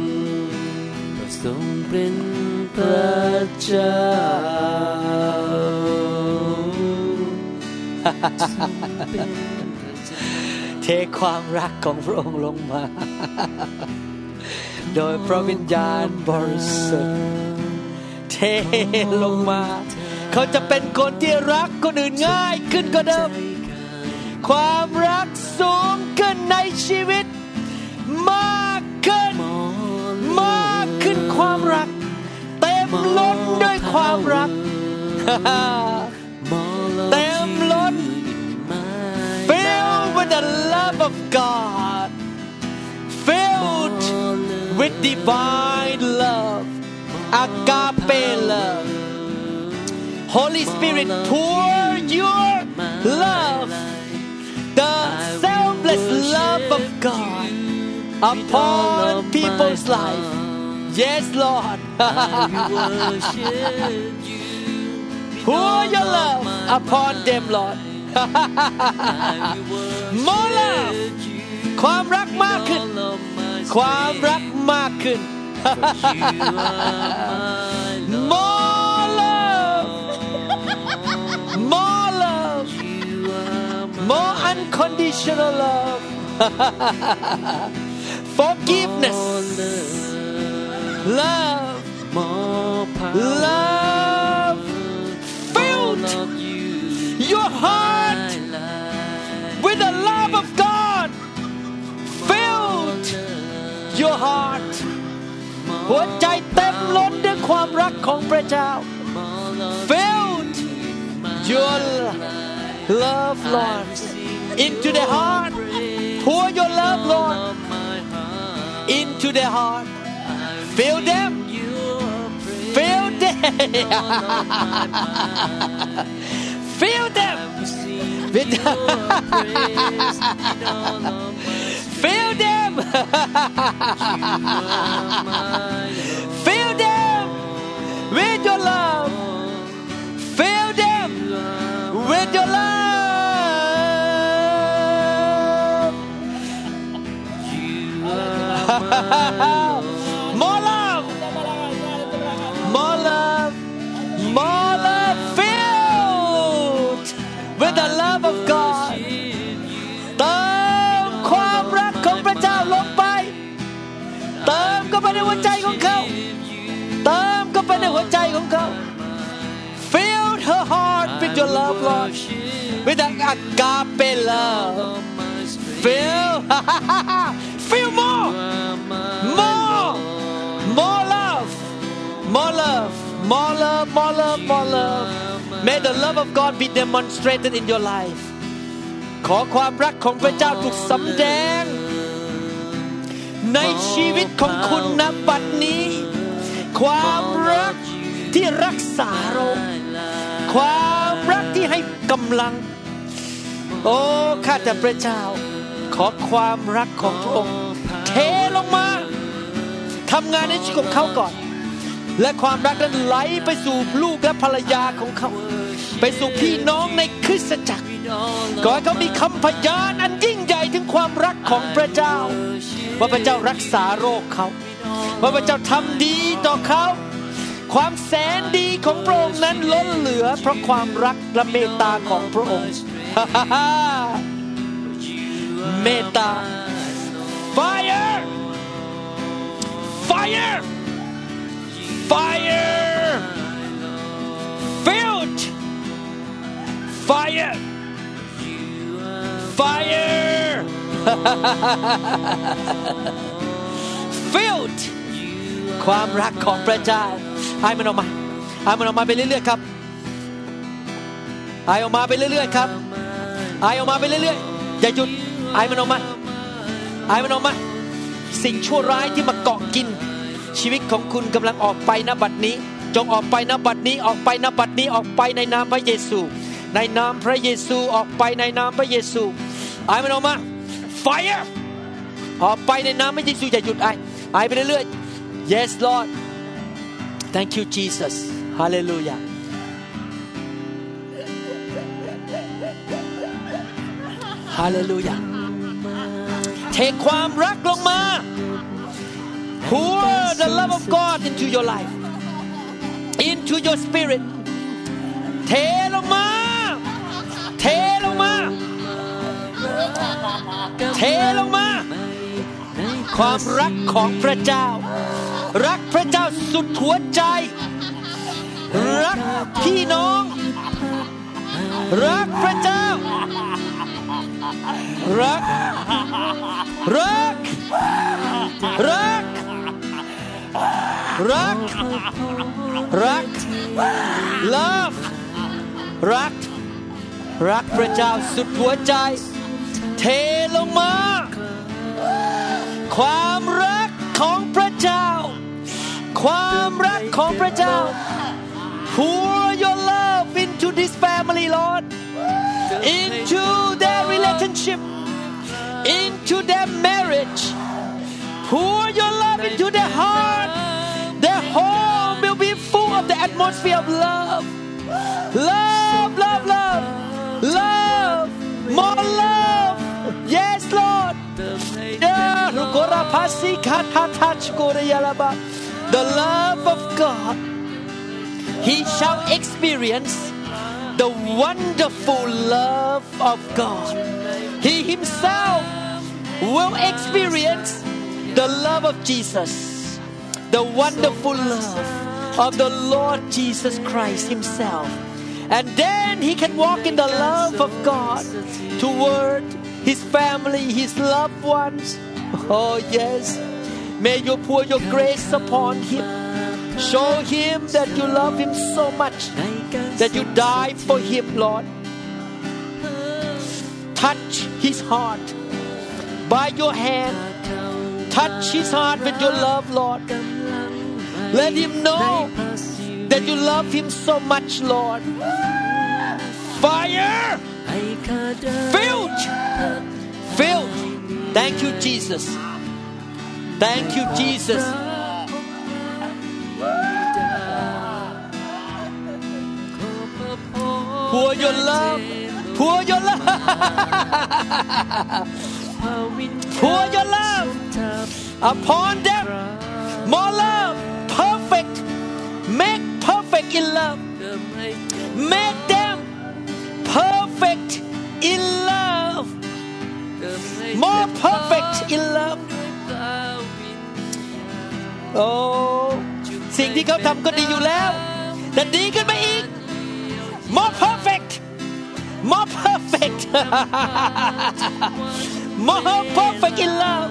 พระทรงเป็นพระเจ้าเทความรักของพระองค์ลงมา โดยพระวิญญาณบริสุทธิ์เทลงมา เขาจะเป็นคนที่รักคนอื่นง่ายขึ้นกว่าเดิม ความรักสูงขึ้นในชีวิต มากขึ้น มากขึ้นความรัก เต็มล้นด้วยความรัก เต็มล้น filled with the love of God filled with divine love agape love Holy Spirit pour your love the selfless love of God upon people's life yes Lord pour your love upon them Lord more love ความรักมากขึ้น ความรักมากขึ้น more more unconditional love forgiveness love love filled your heart with the love of God filled your heart หัวใจเต็มล้นด้วยความรักของพระเจ้า filled your love Lord. into the heart. pour your love Lord. into the heart. Fill them. fill them. fill them. With fill them. fill them. With your love. fill them with your love more love more love more love filled with the love of God เติมความรักของพระเจ้าลงไป เติมเข้าไปในหัวใจของเขา เติมเข้าไปในหัวใจของเขา Fill her heart with your love Lord with the agape love Fill Fill more more more love more love more love more love more love May the love of God be demonstrated in your life ขอความรักของพระเจ้าถูกสำแดง ในชีวิตของคุณณบัดนี้ ความรักที่รักษาเราความรักที่ให้กำลัง โอ้ ข้าแต่พระเจ้า ขอความรักของพระองค์ ทำงานในชีวิตของเขาก่อน และความรักนั้นไหลไปสู่ลูกและภรรยาของเขา ไปสู่พี่น้องในคริสตจักรขอให้เขามีคำพยานอันยิ่งใหญ่ถึงความรักของพระเจ้า ว่าพระเจ้ารักษาโรคเขา ว่าพระเจ้าทำดีต่อเขา ความแสนดีของพระองค์นั้นล้นเหลือ เพราะความรักและเมตตาของพระองค์เมตตา fire fire fire filled fire fire filled ความรักของพระเจ้าไอ้มันออกมาไอ้มันออกมาไปเรื่อยๆครับไอ้ออกมาไปเรื่อยๆครับไอ้ออกมาไปเรื่อยๆอย่าหยุดไอ้มันออกมาไอ้มันออกมา สิ่งชั่วร้ายที่มาเกาะกิน ชีวิตของคุณกำลังออกไปณบัดนี้ จงออกไปณบัดนี้ออกไปณบัดนี้ออกไปในนามพระเยซู ในนามพระเยซูออกไปในนามพระเยซูไอ้มันออกมา fire ออกไปในนามพระเยซูอย่าหยุดไอ้ไอ้ไปเรื่อยๆ yes Lord thank you Jesus hallelujah ฮาเลลูยา เทความรักลงมา pour the love of God into your life into your spirit เทลงมา เทลงมา เทลงมา ความรักของพระเจ้า รักพระเจ้าสุดหัวใจ รักพี่น้อง รักพระเจ้า รัก รัก รัก รัก รัก love รัก รักพระเจ้าสุดหัวใจ เทลงมา ความรักของพระเจ้า ความรักของพระเจ้า pour your love into this family Lord. Into their relationship. Into their marriage. Pour your love into their heart. Their home will be full of the atmosphere of love. Love love love. Love. More love. Yes Lord. The love of God he shall experience the wonderful love of God. He himself will experience the love of Jesus, the wonderful love of the Lord Jesus Christ himself. And then he can walk in the love of God toward his family, his loved ones. Oh, yes. May you pour your grace upon him. Show him that you love him so much that you died for him, Lord. Touch his heart by your hand. Touch his heart with your love, Lord. Let him know that you love him so much, Lord. Fire! Filled! Filled! Thank you, Jesus. Thank you, Jesus. Pour your love. Pour your love. Pour your love upon them. More love. Perfect. Make perfect in love. Make them perfect in love. More perfect in love. โอ้สิ่งที่เขาทำก็ดีอยู่แล้ว แต่ดีขึ้นไปอีก more perfect more perfect more perfect in love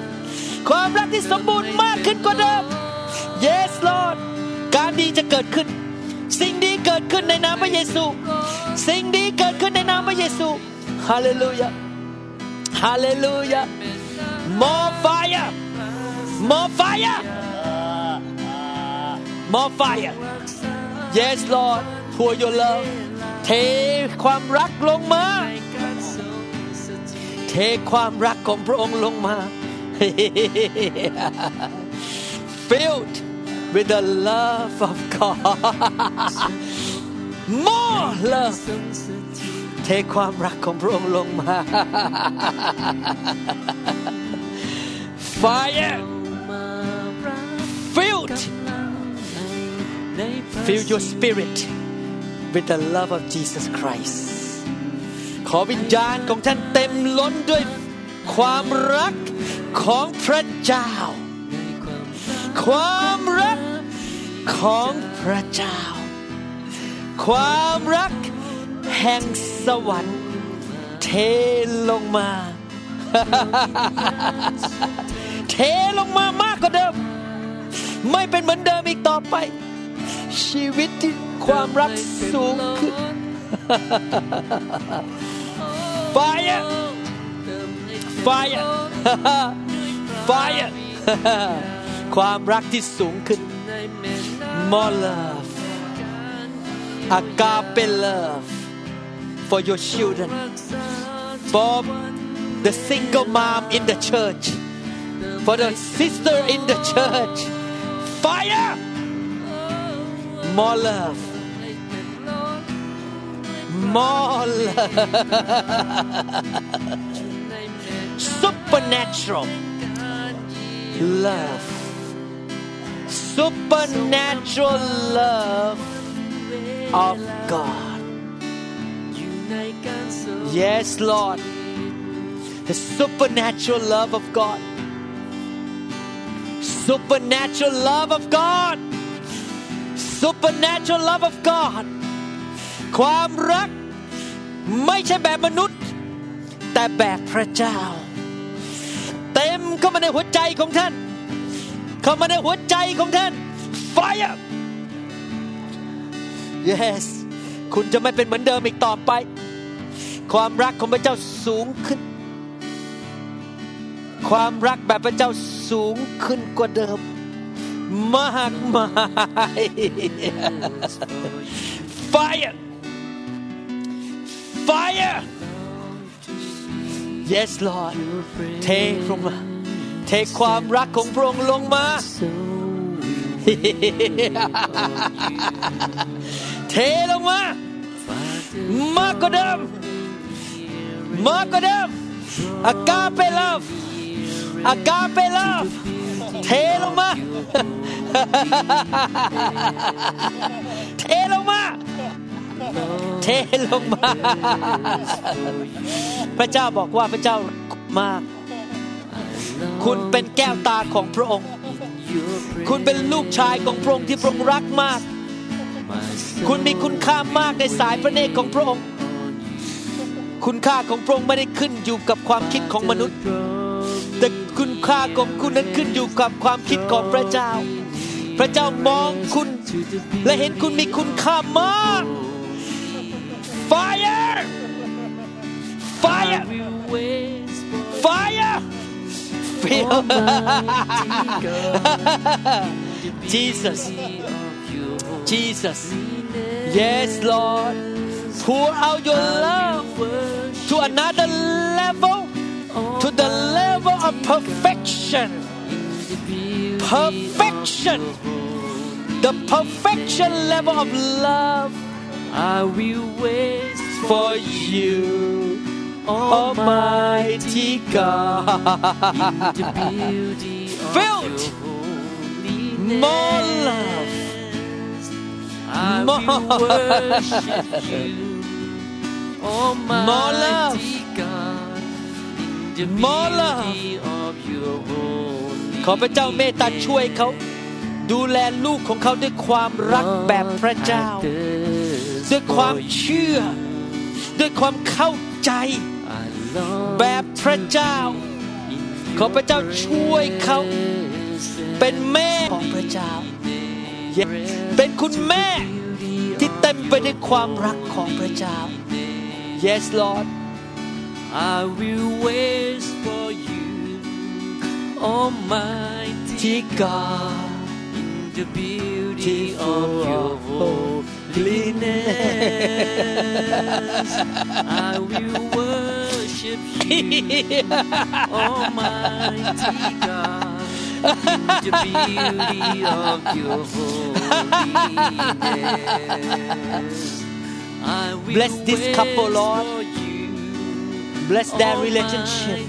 ความรักที่สมบูรณ์มากขึ้นกว่าเดิม yes Lord การดีจะเกิดขึ้น สิ่งดีเกิดขึ้นในนามพระเยซู สิ่งดีเกิดขึ้นในนามพระเยซูฮาเลลูยาฮาเลลูยา more fire more fire more fire yes Lord pour your love เทความรักลงมา เทความรักของพระองค์ลงมา filled with the love of God more love เทความรักของพระองค์ลงมา fire filled Fill your spirit with the love of Jesus Christ ขอวิญญาณของท่านเต็มล้นด้วยความรักของพระเจ้า ความรักของพระเจ้า ความรักแห่งสวรรค์เทลงมา เทลงมามากกว่าเดิม ไม่เป็นเหมือนเดิมอีกต่อไป ชีวิตที่ความรักสูงขึ้น Fire Fire Fire ความรักที่สูงขึ้น More love Agape love for your children for the single mom in the church for the sister in the church fire More love more love supernatural love supernatural love of God Yes, Lord. The supernatural love of God. Supernatural love of God. Supernatural love of God. ความรักไม่ใช่แบบมนุษย์ แต่แบบพระเจ้า เต็มเข้ามาในหัวใจของท่าน เข้ามาในหัวใจของท่าน Fire Yes คุณจะไม่เป็นเหมือนเดิมอีกต่อไป ความรักของพระเจ้าสูงขึ้น ความรักแบบพระเจ้าสูงขึ้นกว่าเดิม มากมาย Fire Fire Yes Lord เทลงมา เทความรักของพระองค์ลงมา เทลงมามากกว่าเดิมมากกว่าเดิมอากาเปล v ฟอากาเปล v ฟ เทลงมาเทลงมาเทลงมาพระเจ้าบอกว่าพระเจ้ามาก คุณเป็นแก้วตาของพระองค์ คุณเป็นลูกชายของพระองค์ที่พระองค์รักมาก คุณมีคุณค่ามากในสายพระเนตรของพระองค์ คุณค่าของพระองค์ไม่ได้ขึ้นอยู่กับความคิดของมนุษย์ แต่คุณค่าของคุณนั้นขึ้นอยู่กับความคิดของพระเจ้า พระเจ้ามองคุณ และเห็นคุณมีคุณค่ามาก Fire Fire Fire Feel Jesus Jesus Yes Lord pour out your love to another level to the level of perfection. Perfection. The perfection level of love I will wait for you Almighty God. The beauty of Filled more love more- will worship you, Almighty More love. God, in the More love. beauty of your holiness. ขอพระเจ้าเมตตาช่วยเขา ดูแลลูกของเขาด้วยความรักแบบพระเจ้า I thirst ด้วยความ for you. เชื่อ ด้วยความเข้าใจ I long แบบพระเจ้า in ขอพระเจ้าช่วยเขา presence. เป็นแม่ของพระเจ้า เป็นคุณแม่ที่เต็มไปด้วยความรักของพระเจ้า Yes Lord I will wait for you, Almighty God in the beauty of your holiness. I will worship you, Almighty God, in the beauty of your holiness. I will Bless this couple, Lord. Bless their relationship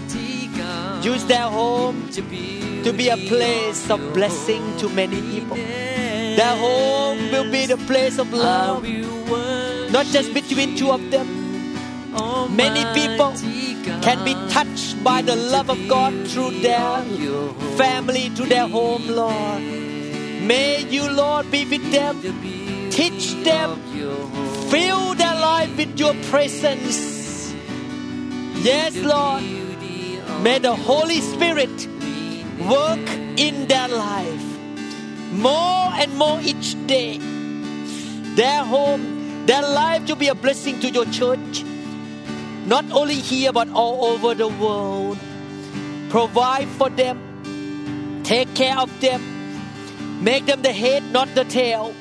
Use their home to be to be a place of blessing to many people Their home will be the place of love, not just between two of them. Many people can be touched by the love of God through their family, through their home, Lord. May you, Lord, be with them, teach them, fill their life with your presence. Yes, Lord. May the Holy Spirit work in their life more and more each day. Their home, their life to be a blessing to your church, not only here but all over the world. Provide for them, take care of them, make them the head, not the tail,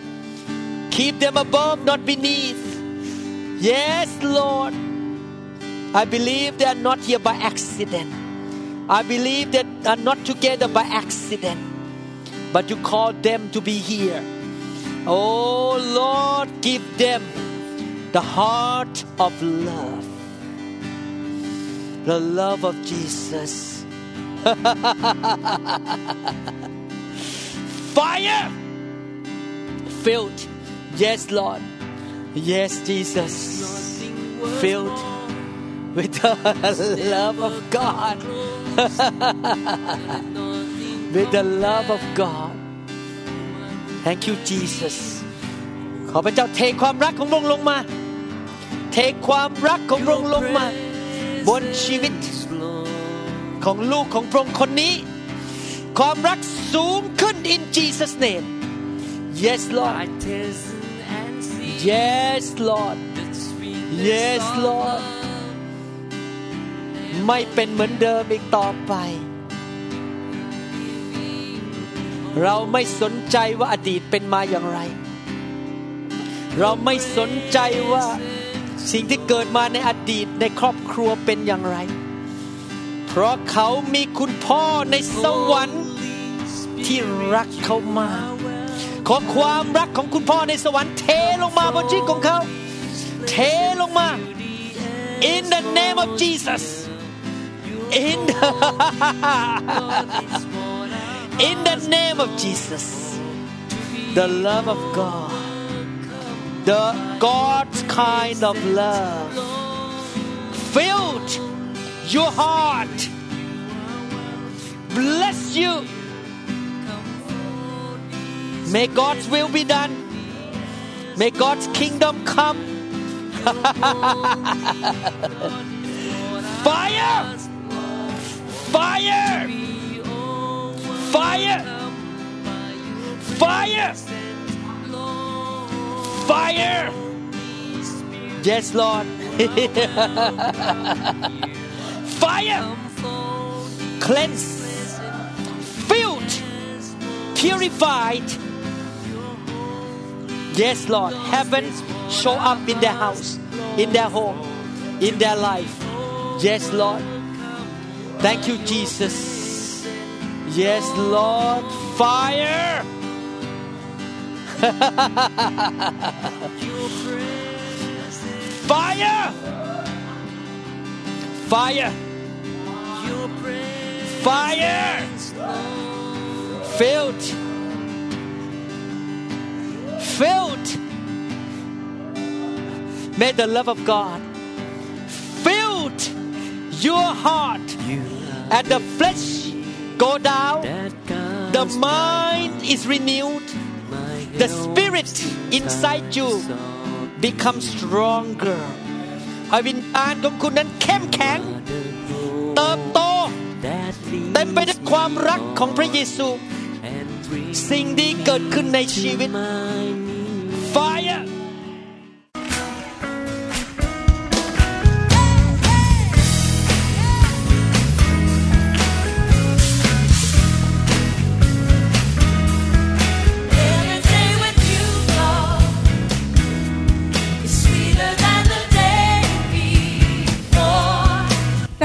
keep them above, not beneath. Yes, Lord. I believe they are not here by accident. I believe that are not together by accident, but you called them to be here. Oh Lord, give them the heart of love, the love of Jesus. Fire filled, yes, Lord, yes, Jesus, filled with the love of God. with the love of God. Thank you Jesus ขอพระเจ้าเทความรักของพระองค์ลงมา เทความรักของพระองค์ลงมา บนชีวิตของลูกของพระองค์คนนี้ ความรักสูงขึ้น in Jesus name Yes Lord Yes Lord Yes Lord ไม่เป็นเหมือนเดิมอีกต่อไป เราไม่สนใจว่าอดีตเป็นมาอย่างไร เราไม่สนใจว่าสิ่งที่เกิดมาในอดีตในครอบครัวเป็นอย่างไร เพราะเขามีคุณพ่อในสวรรค์ที่รักเขามากขอความรักของคุณพ่อในสวรรค์เทลงมาบนชีวิตของเขา เทลงมา in the name of Jesus in the, in the name of Jesus. The love of God. The God's kind of love. Filled your heart. Bless you. May God's will be done. May God's kingdom come. Fire fire! Fire! Fire! Fire! Yes lord. Fire! Cleanse. Filled. Purified. Yes lord. Heaven show up in their house in their home in their life. Yes lord Thank you, Jesus. Yes, Lord. Fire. Fire. Fire. Fire. Filled. Filled. May the love of God filled your heart and the flesh go down the mind is renewed the spirit inside you become stronger ให้วิญญาณของคุณนั้นเข้มแข็ง เติบโต เต็มไปด้วยความรักของพระเยซู สิ่งดีเกิดขึ้นในชีวิต